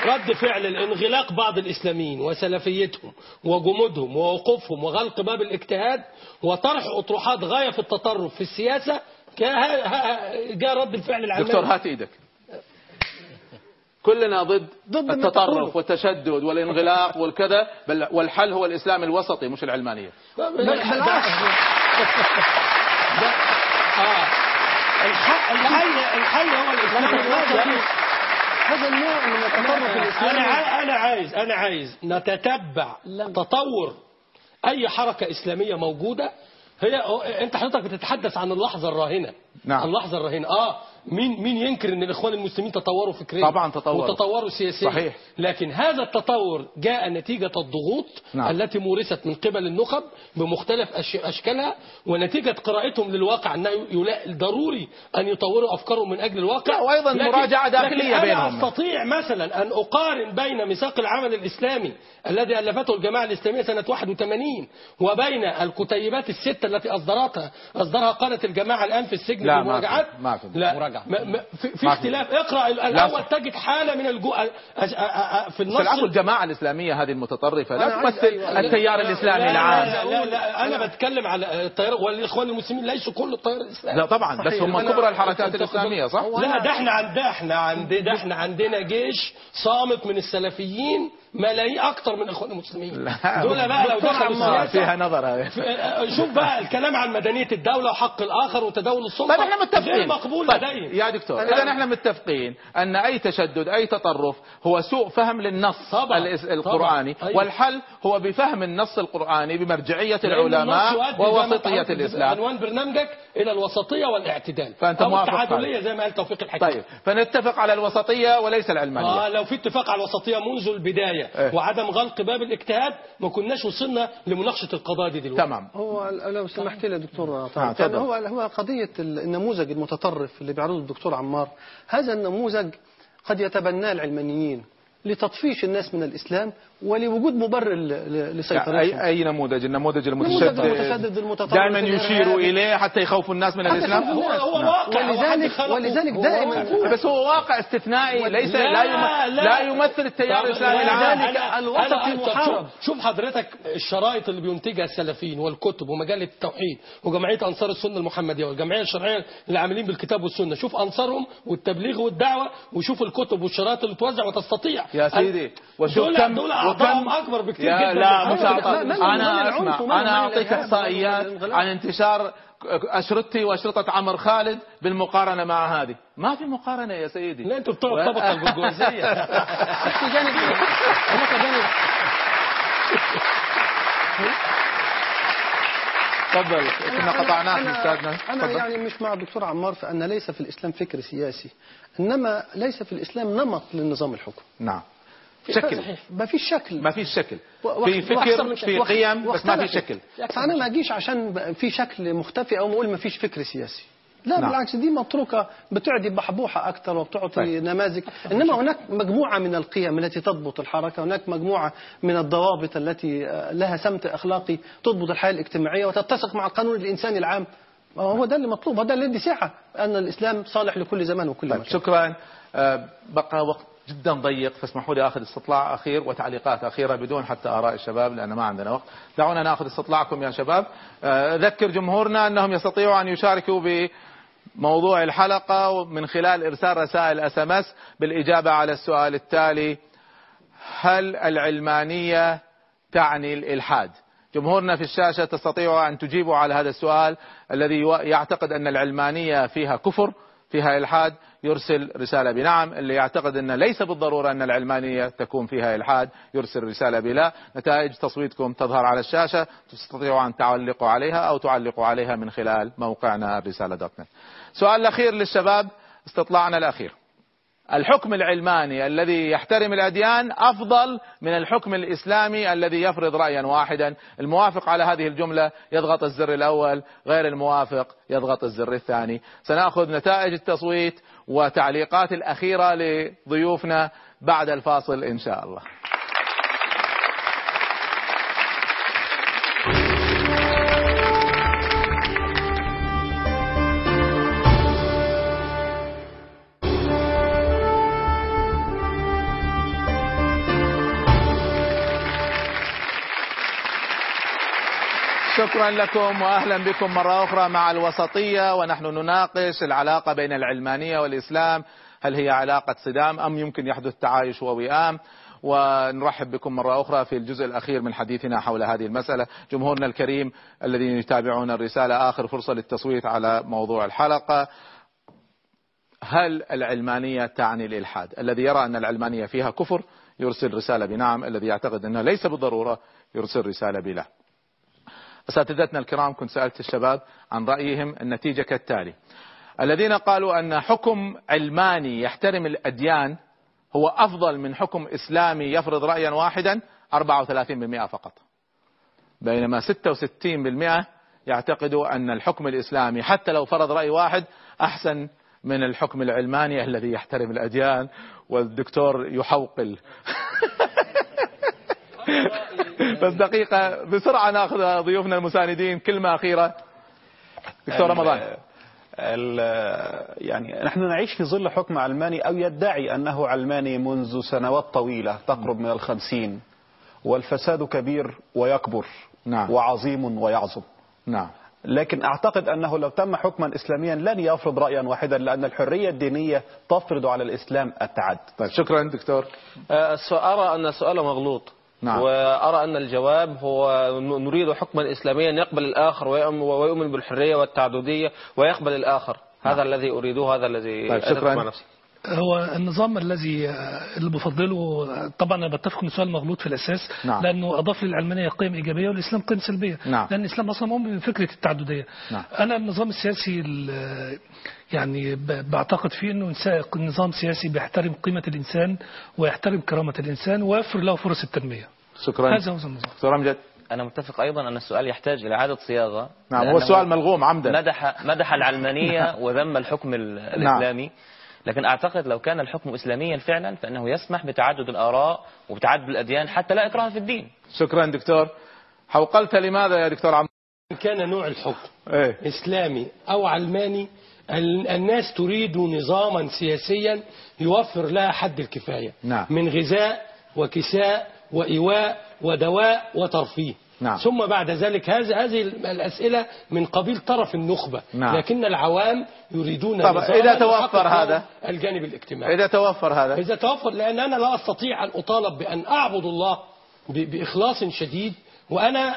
رد فعل الانغلاق بعض الإسلاميين وسلفيتهم وجمودهم ووقوفهم وغلق باب الاجتهاد وطرح أطروحات غاية في التطرف في السياسة كا- ها- ها- جاء رد الفعل العلماني دكتور هات إيدك. كلنا ضد, ضد التطرف. والتشدد والانغلاق والكذا بل والحل هو الإسلام الوسطي مش العلمانية. بالعكس. آه. الحل الحل الحل هو الإسلام. الوسطي هذا النوع من التطرف أنا الإسلامي. عاي- أنا عايز أنا عايز نتتبع تطور أي حركة إسلامية موجودة. هي أنت حضرتك بتتحدث عن اللحظة الراهنة. نعم. اللحظة الراهنة. آه. مين مين ينكر إن الإخوان المسلمين تطوروا فكريا طبعاً تطوروا. وتطوروا سياسيا صحيح. لكن هذا التطور جاء نتيجة الضغوط نعم. التي مورست من قبل النخب بمختلف أشكالها ونتيجة قراءتهم للواقع أنه ضروري أن يطوروا أفكارهم من أجل الواقع لا، داخلية لكن أنا بينهم. أستطيع مثلا أن أقارن بين ميثاق العمل الإسلامي الذي ألفته الجماعة الإسلامية سنة 81 وبين الكتيبات الستة التي أصدرتها أصدرها قاده الجماعة الآن في السجن لا، في ما مراجعات في- ما في. لا ما- في, في. اختلاف. اقرأ ال- الأول تجد حالة من الجو أ- أ- أ- في النص. بالعكس الجماعة الإسلامية هذه المتطرفة أنا لا تمثل أيوة. التيار لا، الإسلامي لا، العام. لا, لا, لا أنا بتكلم على التيار والإخوان المسلمين ليسوا كل التيار الإسلامي. لا طبعا بس هم كبرى الحركات الإسلامية صح؟ لا ده إحنا عند ده إحنا عند ده إحنا عندنا جيش صامت من السلفيين ملايين أكتر من الاخوان المسلمين. دول بقى لو دخلوا السياسة فيها نظر شوف بقى الكلام عن مدنية الدولة وحق الآخر وتداول السلطة. طيب إحنا غير متفقين مقبول طيب. يا دكتور إذا إحنا متفقين أن أي تشدد أي تطرف هو سوء فهم للنص طبعاً، طبعاً. القرآني أيوة. والحل هو بفهم النص القرآني بمرجعية العلماء ووسطيه الإسلام عنوان برنامجك إلى الوسطية والاعتدال. فأنت أو موافق التعادلية هذا. زي ما قال توفيق الحكيم. طيب. فنتفق على الوسطية وليس العلمانيه آه لو في اتفاق على الوسطية منذ البداية إيه. وعدم غلق باب الاجتهاد ما كناش وصلنا لمناقشة القضايا دي دلوقتي. تمام. هو لو سمحت لي يا دكتور آه،. يعني هو هو قضية النموذج المتطرف اللي بيعرضه الدكتور عمار هذا النموذج قد يتبناه العلمانيين لتطفيش الناس من الإسلام ولوجود مبرر ل- ل- لسيطرتهم اي أي نموذج؟ النموذج المتشدد. المتشدد المتطرف دائما. يشيروا إليه حتى يخوفوا الناس من الاسلام الناس. هو واقع، ولذلك ولذلك دائما بس هو واقع استثنائي ليس لا, لا، يم... لا. لا يمثل التيار الإسلامي العام. ولذلك الوسط المحارب شوف حضرتك الشرائط اللي بينتجها السلفيين والكتب ومجله التوحيد وجمعية أنصار السنة المحمدية والجمعية الشرعية اللي عاملين بالكتاب والسنة. شوف أنصارهم والتبليغ والدعوة وشوف الكتب والشرائط اللي توزع وتستطيع. يا سيدي وشوف دول كم دول اعضائهم وكم أكبر بكتير يا جدا. لا مش أنا أسمع. أنا أعطيك إحصائيات. عن انتشار أشرطتي وأشرطة عمر خالد بالمقارنة مع هذه. ما في مقارنة يا سيدي. لا أنتوا بتوع الطبقة البرجوازية. تفضل كنا قطعناك أستاذنا. أنا تفضل. يعني مش مع الدكتور عمار في أن ليس في الإسلام فكر سياسي إنما ليس في الإسلام نمط للنظام الحكم. نعم. شكل. ما فيش شكل. ما فيش شكل. في فكر في. قيم بس ما في. شكل. فأنا ما أجيش عشان في شكل مختفي أو نقول ما فيش فكر سياسي. لا نعم. بالعكس دي مطروقة بتعدي بحبوحة أكثر وبتعطي طيب. نماذج. إنما هناك مجموعة من القيم التي تضبط الحركة. هناك مجموعة من الضوابط التي لها سمت أخلاقي تضبط الحياة الاجتماعية وتتسق مع القانون الإنساني العام. هو ده اللي مطلوب. هذا اللي يدي سعة أن الإسلام صالح لكل زمان وكل طيب مكان. شكرا. آه، بقى وقت جدا ضيق فاسمحوا لي آخذ استطلاع أخير وتعليقات أخيرة بدون حتى آراء الشباب لأن ما عندنا وقت. دعونا نأخذ استطلاعكم يا شباب. آه، اذكر جمهورنا أنهم يستطيعوا أن يشاركوا بموضوع الحلقة من خلال إرسال رسائل SMS بالإجابة على السؤال التالي هل العلمانية تعني الإلحاد؟ جمهورنا في الشاشة تستطيعوا أن تجيبوا على هذا السؤال الذي يعتقد أن العلمانية فيها كفر فيها إلحاد يرسل رسالة بنعم اللي يعتقد ان ليس بالضرورة أن العلمانية تكون فيها إلحاد يرسل رسالة بلا. نتائج تصويتكم تظهر على الشاشة تستطيعوا أن تعلقوا عليها أو تعلقوا عليها من خلال موقعنا الرسالة dot net. سؤال الأخير للشباب استطلاعنا الأخير. الحكم العلماني الذي يحترم الأديان أفضل من الحكم الإسلامي الذي يفرض رأيا واحدا. الموافق على هذه الجملة يضغط الزر الأول غير الموافق يضغط الزر الثاني. سنأخذ نتائج التصويت وتعليقات الأخيرة لضيوفنا بعد الفاصل إن شاء الله. شكرا لكم واهلا بكم مرة أخرى مع الوسطية ونحن نناقش العلاقة بين العلمانية والإسلام. هل هي علاقة صدام أم يمكن يحدث تعايش ووئام؟ ونرحب بكم مرة أخرى في الجزء الأخير من حديثنا حول هذه المسألة. جمهورنا الكريم الذين يتابعون الرسالة آخر فرصة للتصويت على موضوع الحلقة. هل العلمانية تعني الإلحاد؟ الذي يرى أن العلمانية فيها كفر يرسل رسالة بنعم. الذي يعتقد أنها ليس بالضرورة يرسل رسالة بلا. أساتذتنا الكرام كنت سألت الشباب عن رأيهم النتيجة كالتالي. الذين قالوا أن حكم علماني يحترم الأديان هو أفضل من حكم إسلامي يفرض رأيا واحدا 34% فقط. بينما 66% يعتقدوا أن الحكم الإسلامي حتى لو فرض رأي واحد أحسن من الحكم العلماني الذي يحترم الأديان والدكتور يحوقل. بس دقيقة بسرعة ناخذ ضيوفنا المساندين. كلمة أخيرة. دكتور رمضان. ال- يعني نحن نعيش في ظل حكم علماني أو يدعي أنه علماني منذ سنوات طويلة تقرب من الخمسين. والفساد كبير ويكبر نعم. وعظيم ويعظم. نعم. لكن أعتقد أنه لو تم حكما إسلاميا لن يفرض رأيا واحدا لأن الحرية الدينية تفرض على الإسلام التعدد طيب شكرا دكتور. السؤال- أرى أن السؤال مغلوط. نعم. وأرى أن الجواب هو نريد حكما إسلاميا يقبل الآخر ويؤم- ويؤمن بالحرية والتعددية ويقبل الآخر هذا الذي أريده هذا الذي طيب، شكراً. مع نفسي هو النظام الذي اللي بفضله طبعا أنا بتفق إن سؤال مغلوط في الأساس نعم. لأنه أضاف للعلمانيه قيم إيجابية والإسلام قيم سلبية. نعم. لأن الإسلام أصلا مؤمن بفكرة التعددية. نعم. أنا النظام السياسي ال- يعني بعتقد فيه إنه نظام سياسي بيحترم قيمة الإنسان ويحترم كرامة الإنسان ويوفر له فرص التنمية. شكرا. هذا هو النظام. دكتور أمجد أنا متفق أيضا أن السؤال يحتاج إلى إعادة صياغة. نعم هو السؤال ملغوم عمدا. مدح مدح العلمانية وذم الحكم ال- نعم. لكن أعتقد لو كان الحكم إسلاميا فعلا فإنه يسمح بتعدد الآراء وبتعدد الأديان حتى لا إكراه في الدين شكرا دكتور حوقلت لماذا يا دكتور عم كان نوع الحكم إيه؟ إسلامي أو علماني ال- الناس تريد نظاما سياسيا يوفر لها حد الكفاية نعم. من غذاء وكساء وإيواء ودواء وترفيه نعم. ثم بعد ذلك هذه هذه الأسئلة من قبيل طرف النخبة نعم. لكن العوام يريدون طب إذا توفر هذا؟ الجانب الاجتماعي إذا توفر هذا إذا توفر لأن أنا لا أستطيع أن أطالب بأن أعبد الله بإخلاص شديد وأنا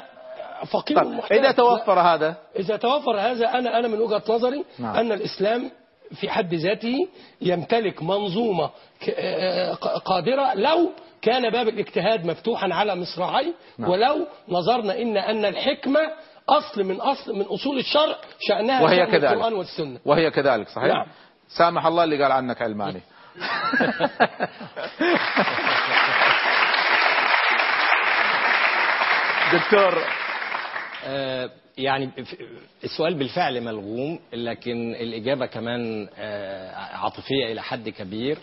فقير طب محتاج. إذا توفر هذا إذا توفر هذا أنا أنا من وجهة نظري نعم. أن الإسلام في حد ذاته يمتلك منظومة آه، ق- قادرة لو كان باب الاجتهاد مفتوحا على مصراعي نعم. ولو نظرنا إن أن الحكمة أصل من أصل من أصول الشرع شأنها وهي شأن القرآن كذلك والسنة. وهي كذلك صحيح؟ نعم. سامح الله اللي قال عنك علماني. دكتور. آه، يعني السؤال بالفعل ملغوم لكن الإجابة كمان آه، عاطفية إلى حد كبير.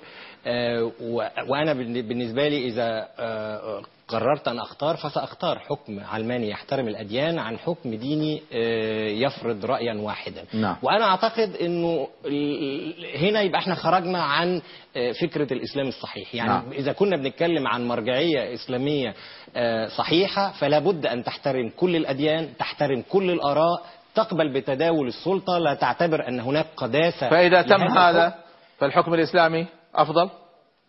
آه، و- وأنا بالن- بالنسبة لي إذا آه، قررت أن أختار فسأختار حكم علماني يحترم الأديان عن حكم ديني آه، يفرض رأيا واحدا نعم. وأنا أعتقد إنه هنا يبقى إحنا خرجنا عن آه، فكرة الإسلام الصحيح يعني نعم. إذا كنا بنتكلم عن مرجعية إسلامية آه، صحيحة فلا بد أن تحترم كل الأديان تحترم كل الآراء تقبل بتداول السلطة لا تعتبر أن هناك قداسة فإذا تم هذا الحكم. فالحكم الإسلامي أفضل؟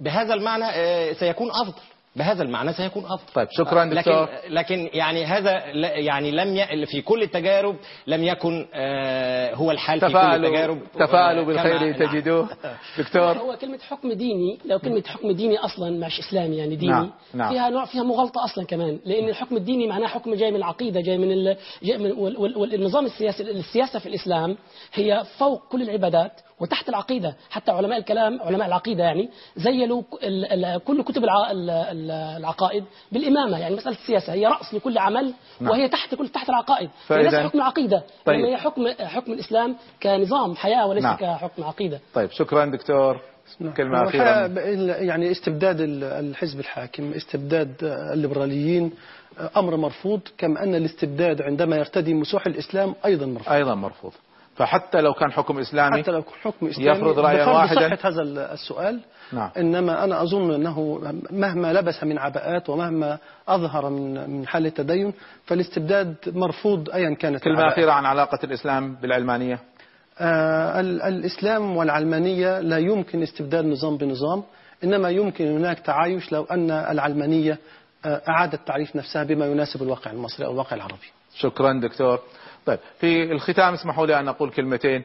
بهذا المعنى آه، سيكون أفضل. بهذا المعنى سيكون أفضل. طيب شكرا لكن دكتور. لكن يعني هذا يعني لم ي... في كل التجارب لم يكن آه، هو الحال في كل التجارب. تفاءلوا آه، بالخير كما- نعم. تجدوه. دكتور. هو كلمة حكم ديني لو كلمة حكم ديني أصلا مش إسلامي يعني ديني نعم، نعم. فيها نوع فيها مغالطة أصلا كمان. لأن الحكم الديني معناه حكم جاي من العقيدة جاي من, ال... جاي من وال... وال... والنظام السياسي السياسة في الإسلام هي فوق كل العبادات وتحت العقيدة حتى علماء الكلام علماء العقيدة يعني زيلوا. كل كتب الع... ال... ال- العقائد بالإمامة يعني مسألة السياسة هي رأس لكل عمل نعم. وهي تحت كل تحت العقائد فإذا- فهي ليس حكم عقيدة طيب. هي حكم حكم الإسلام كنظام حياة وليس نعم. كحكم عقيدة طيب شكرا دكتور كلمة هو أخيرة يعني استبداد ال- الحزب الحاكم استبداد الليبراليين أمر مرفوض كما أن الاستبداد عندما يرتدي مسوح الإسلام أيضا مرفوض أيضا مرفوض فحتى لو كان حكم إسلامي حتى لو حكم إسلامي يفرض رأيا واحدا. صحة هذا السؤال. نعم. إنما أنا أظن أنه مهما لبس من عباءات ومهما أظهر من من حالة تدين فالاستبداد مرفوض أيا كانت كلمة. أخيرة عن علاقة الإسلام بالعلمانية آه، ال- الإسلام والعلمانية لا يمكن استبدال نظام بنظام إنما يمكن هناك تعايش لو أن العلمانية آه، أعادت تعريف نفسها بما يناسب الواقع المصري أو الواقع العربي. شكرا دكتور. طيب في الختام اسمحوا لي أن أقول كلمتين.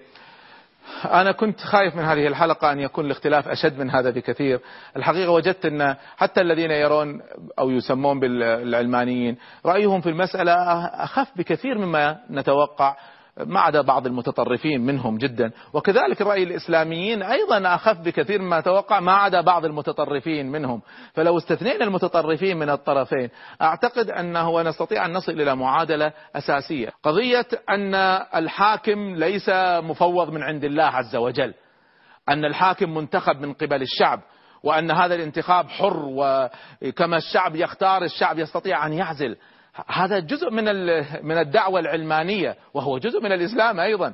أنا كنت خايف من هذه الحلقة أن يكون الاختلاف أشد من هذا بكثير. الحقيقة وجدت أن حتى الذين يرون أو يسمون بالعلمانيين رأيهم في المسألة أخف بكثير مما نتوقع. ما عدا بعض المتطرفين منهم جدا. وكذلك رأي الإسلاميين أيضا أخف بكثير مما نتوقع ما عدا بعض المتطرفين منهم. فلو استثنينا المتطرفين من الطرفين أعتقد أنه نستطيع أن نصل إلى معادلة أساسية. قضية أن الحاكم ليس مفوض من عند الله عز وجل. أن الحاكم منتخب من قبل الشعب. وأن هذا الانتخاب حر وكما الشعب يختار الشعب يستطيع أن يعزل. هذا جزء من من الدعوة العلمانية وهو جزء من الإسلام أيضا.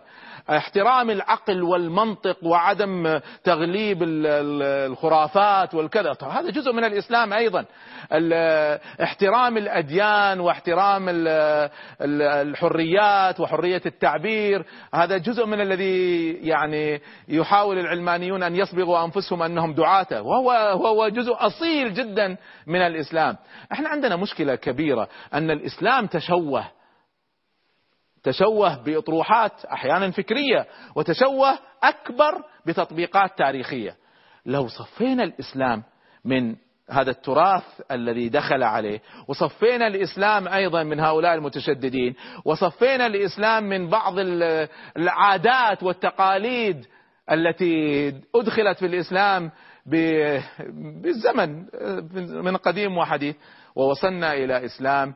احترام العقل والمنطق وعدم تغليب ال- ال- الخرافات والكذا. هذا جزء من الإسلام أيضا. احترام الأديان واحترام ال- ال- الحريات وحرية التعبير. هذا جزء من الذي يعني يحاول العلمانيون أن يصبغوا أنفسهم أنهم دعاته وهو وهو جزء أصيل جدا من الإسلام. إحنا عندنا مشكلة كبيرة أن الإسلام تشوه تشوه بأطروحات أحيانا فكرية وتشوه أكبر بتطبيقات تاريخية. لو صفينا الإسلام من هذا التراث الذي دخل عليه وصفينا الإسلام أيضا من هؤلاء المتشددين وصفينا الإسلام من بعض ال- العادات والتقاليد التي أدخلت في الإسلام ب- بالزمن من قديم وحديث ووصلنا إلى إسلام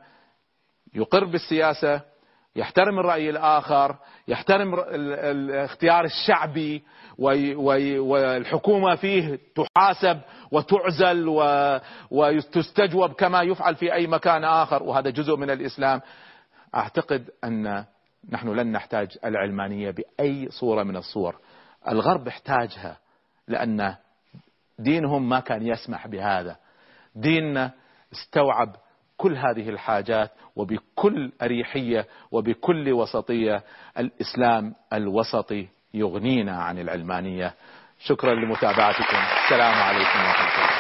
يقر بالسياسة يحترم الرأي الآخر يحترم ال- ال- الاختيار الشعبي والحكومة فيه تحاسب وتعزل وتستجوب كما يفعل في أي مكان آخر وهذا جزء من الإسلام. أعتقد أن نحن لن نحتاج العلمانية بأي صورة من الصور. الغرب احتاجها لأن دينهم ما كان يسمح بهذا. ديننا استوعب كل هذه الحاجات وبكل أريحية وبكل وسطية الإسلام الوسطي يغنينا عن العلمانية. شكرا لمتابعتكم. السلام عليكم ورحمة الله.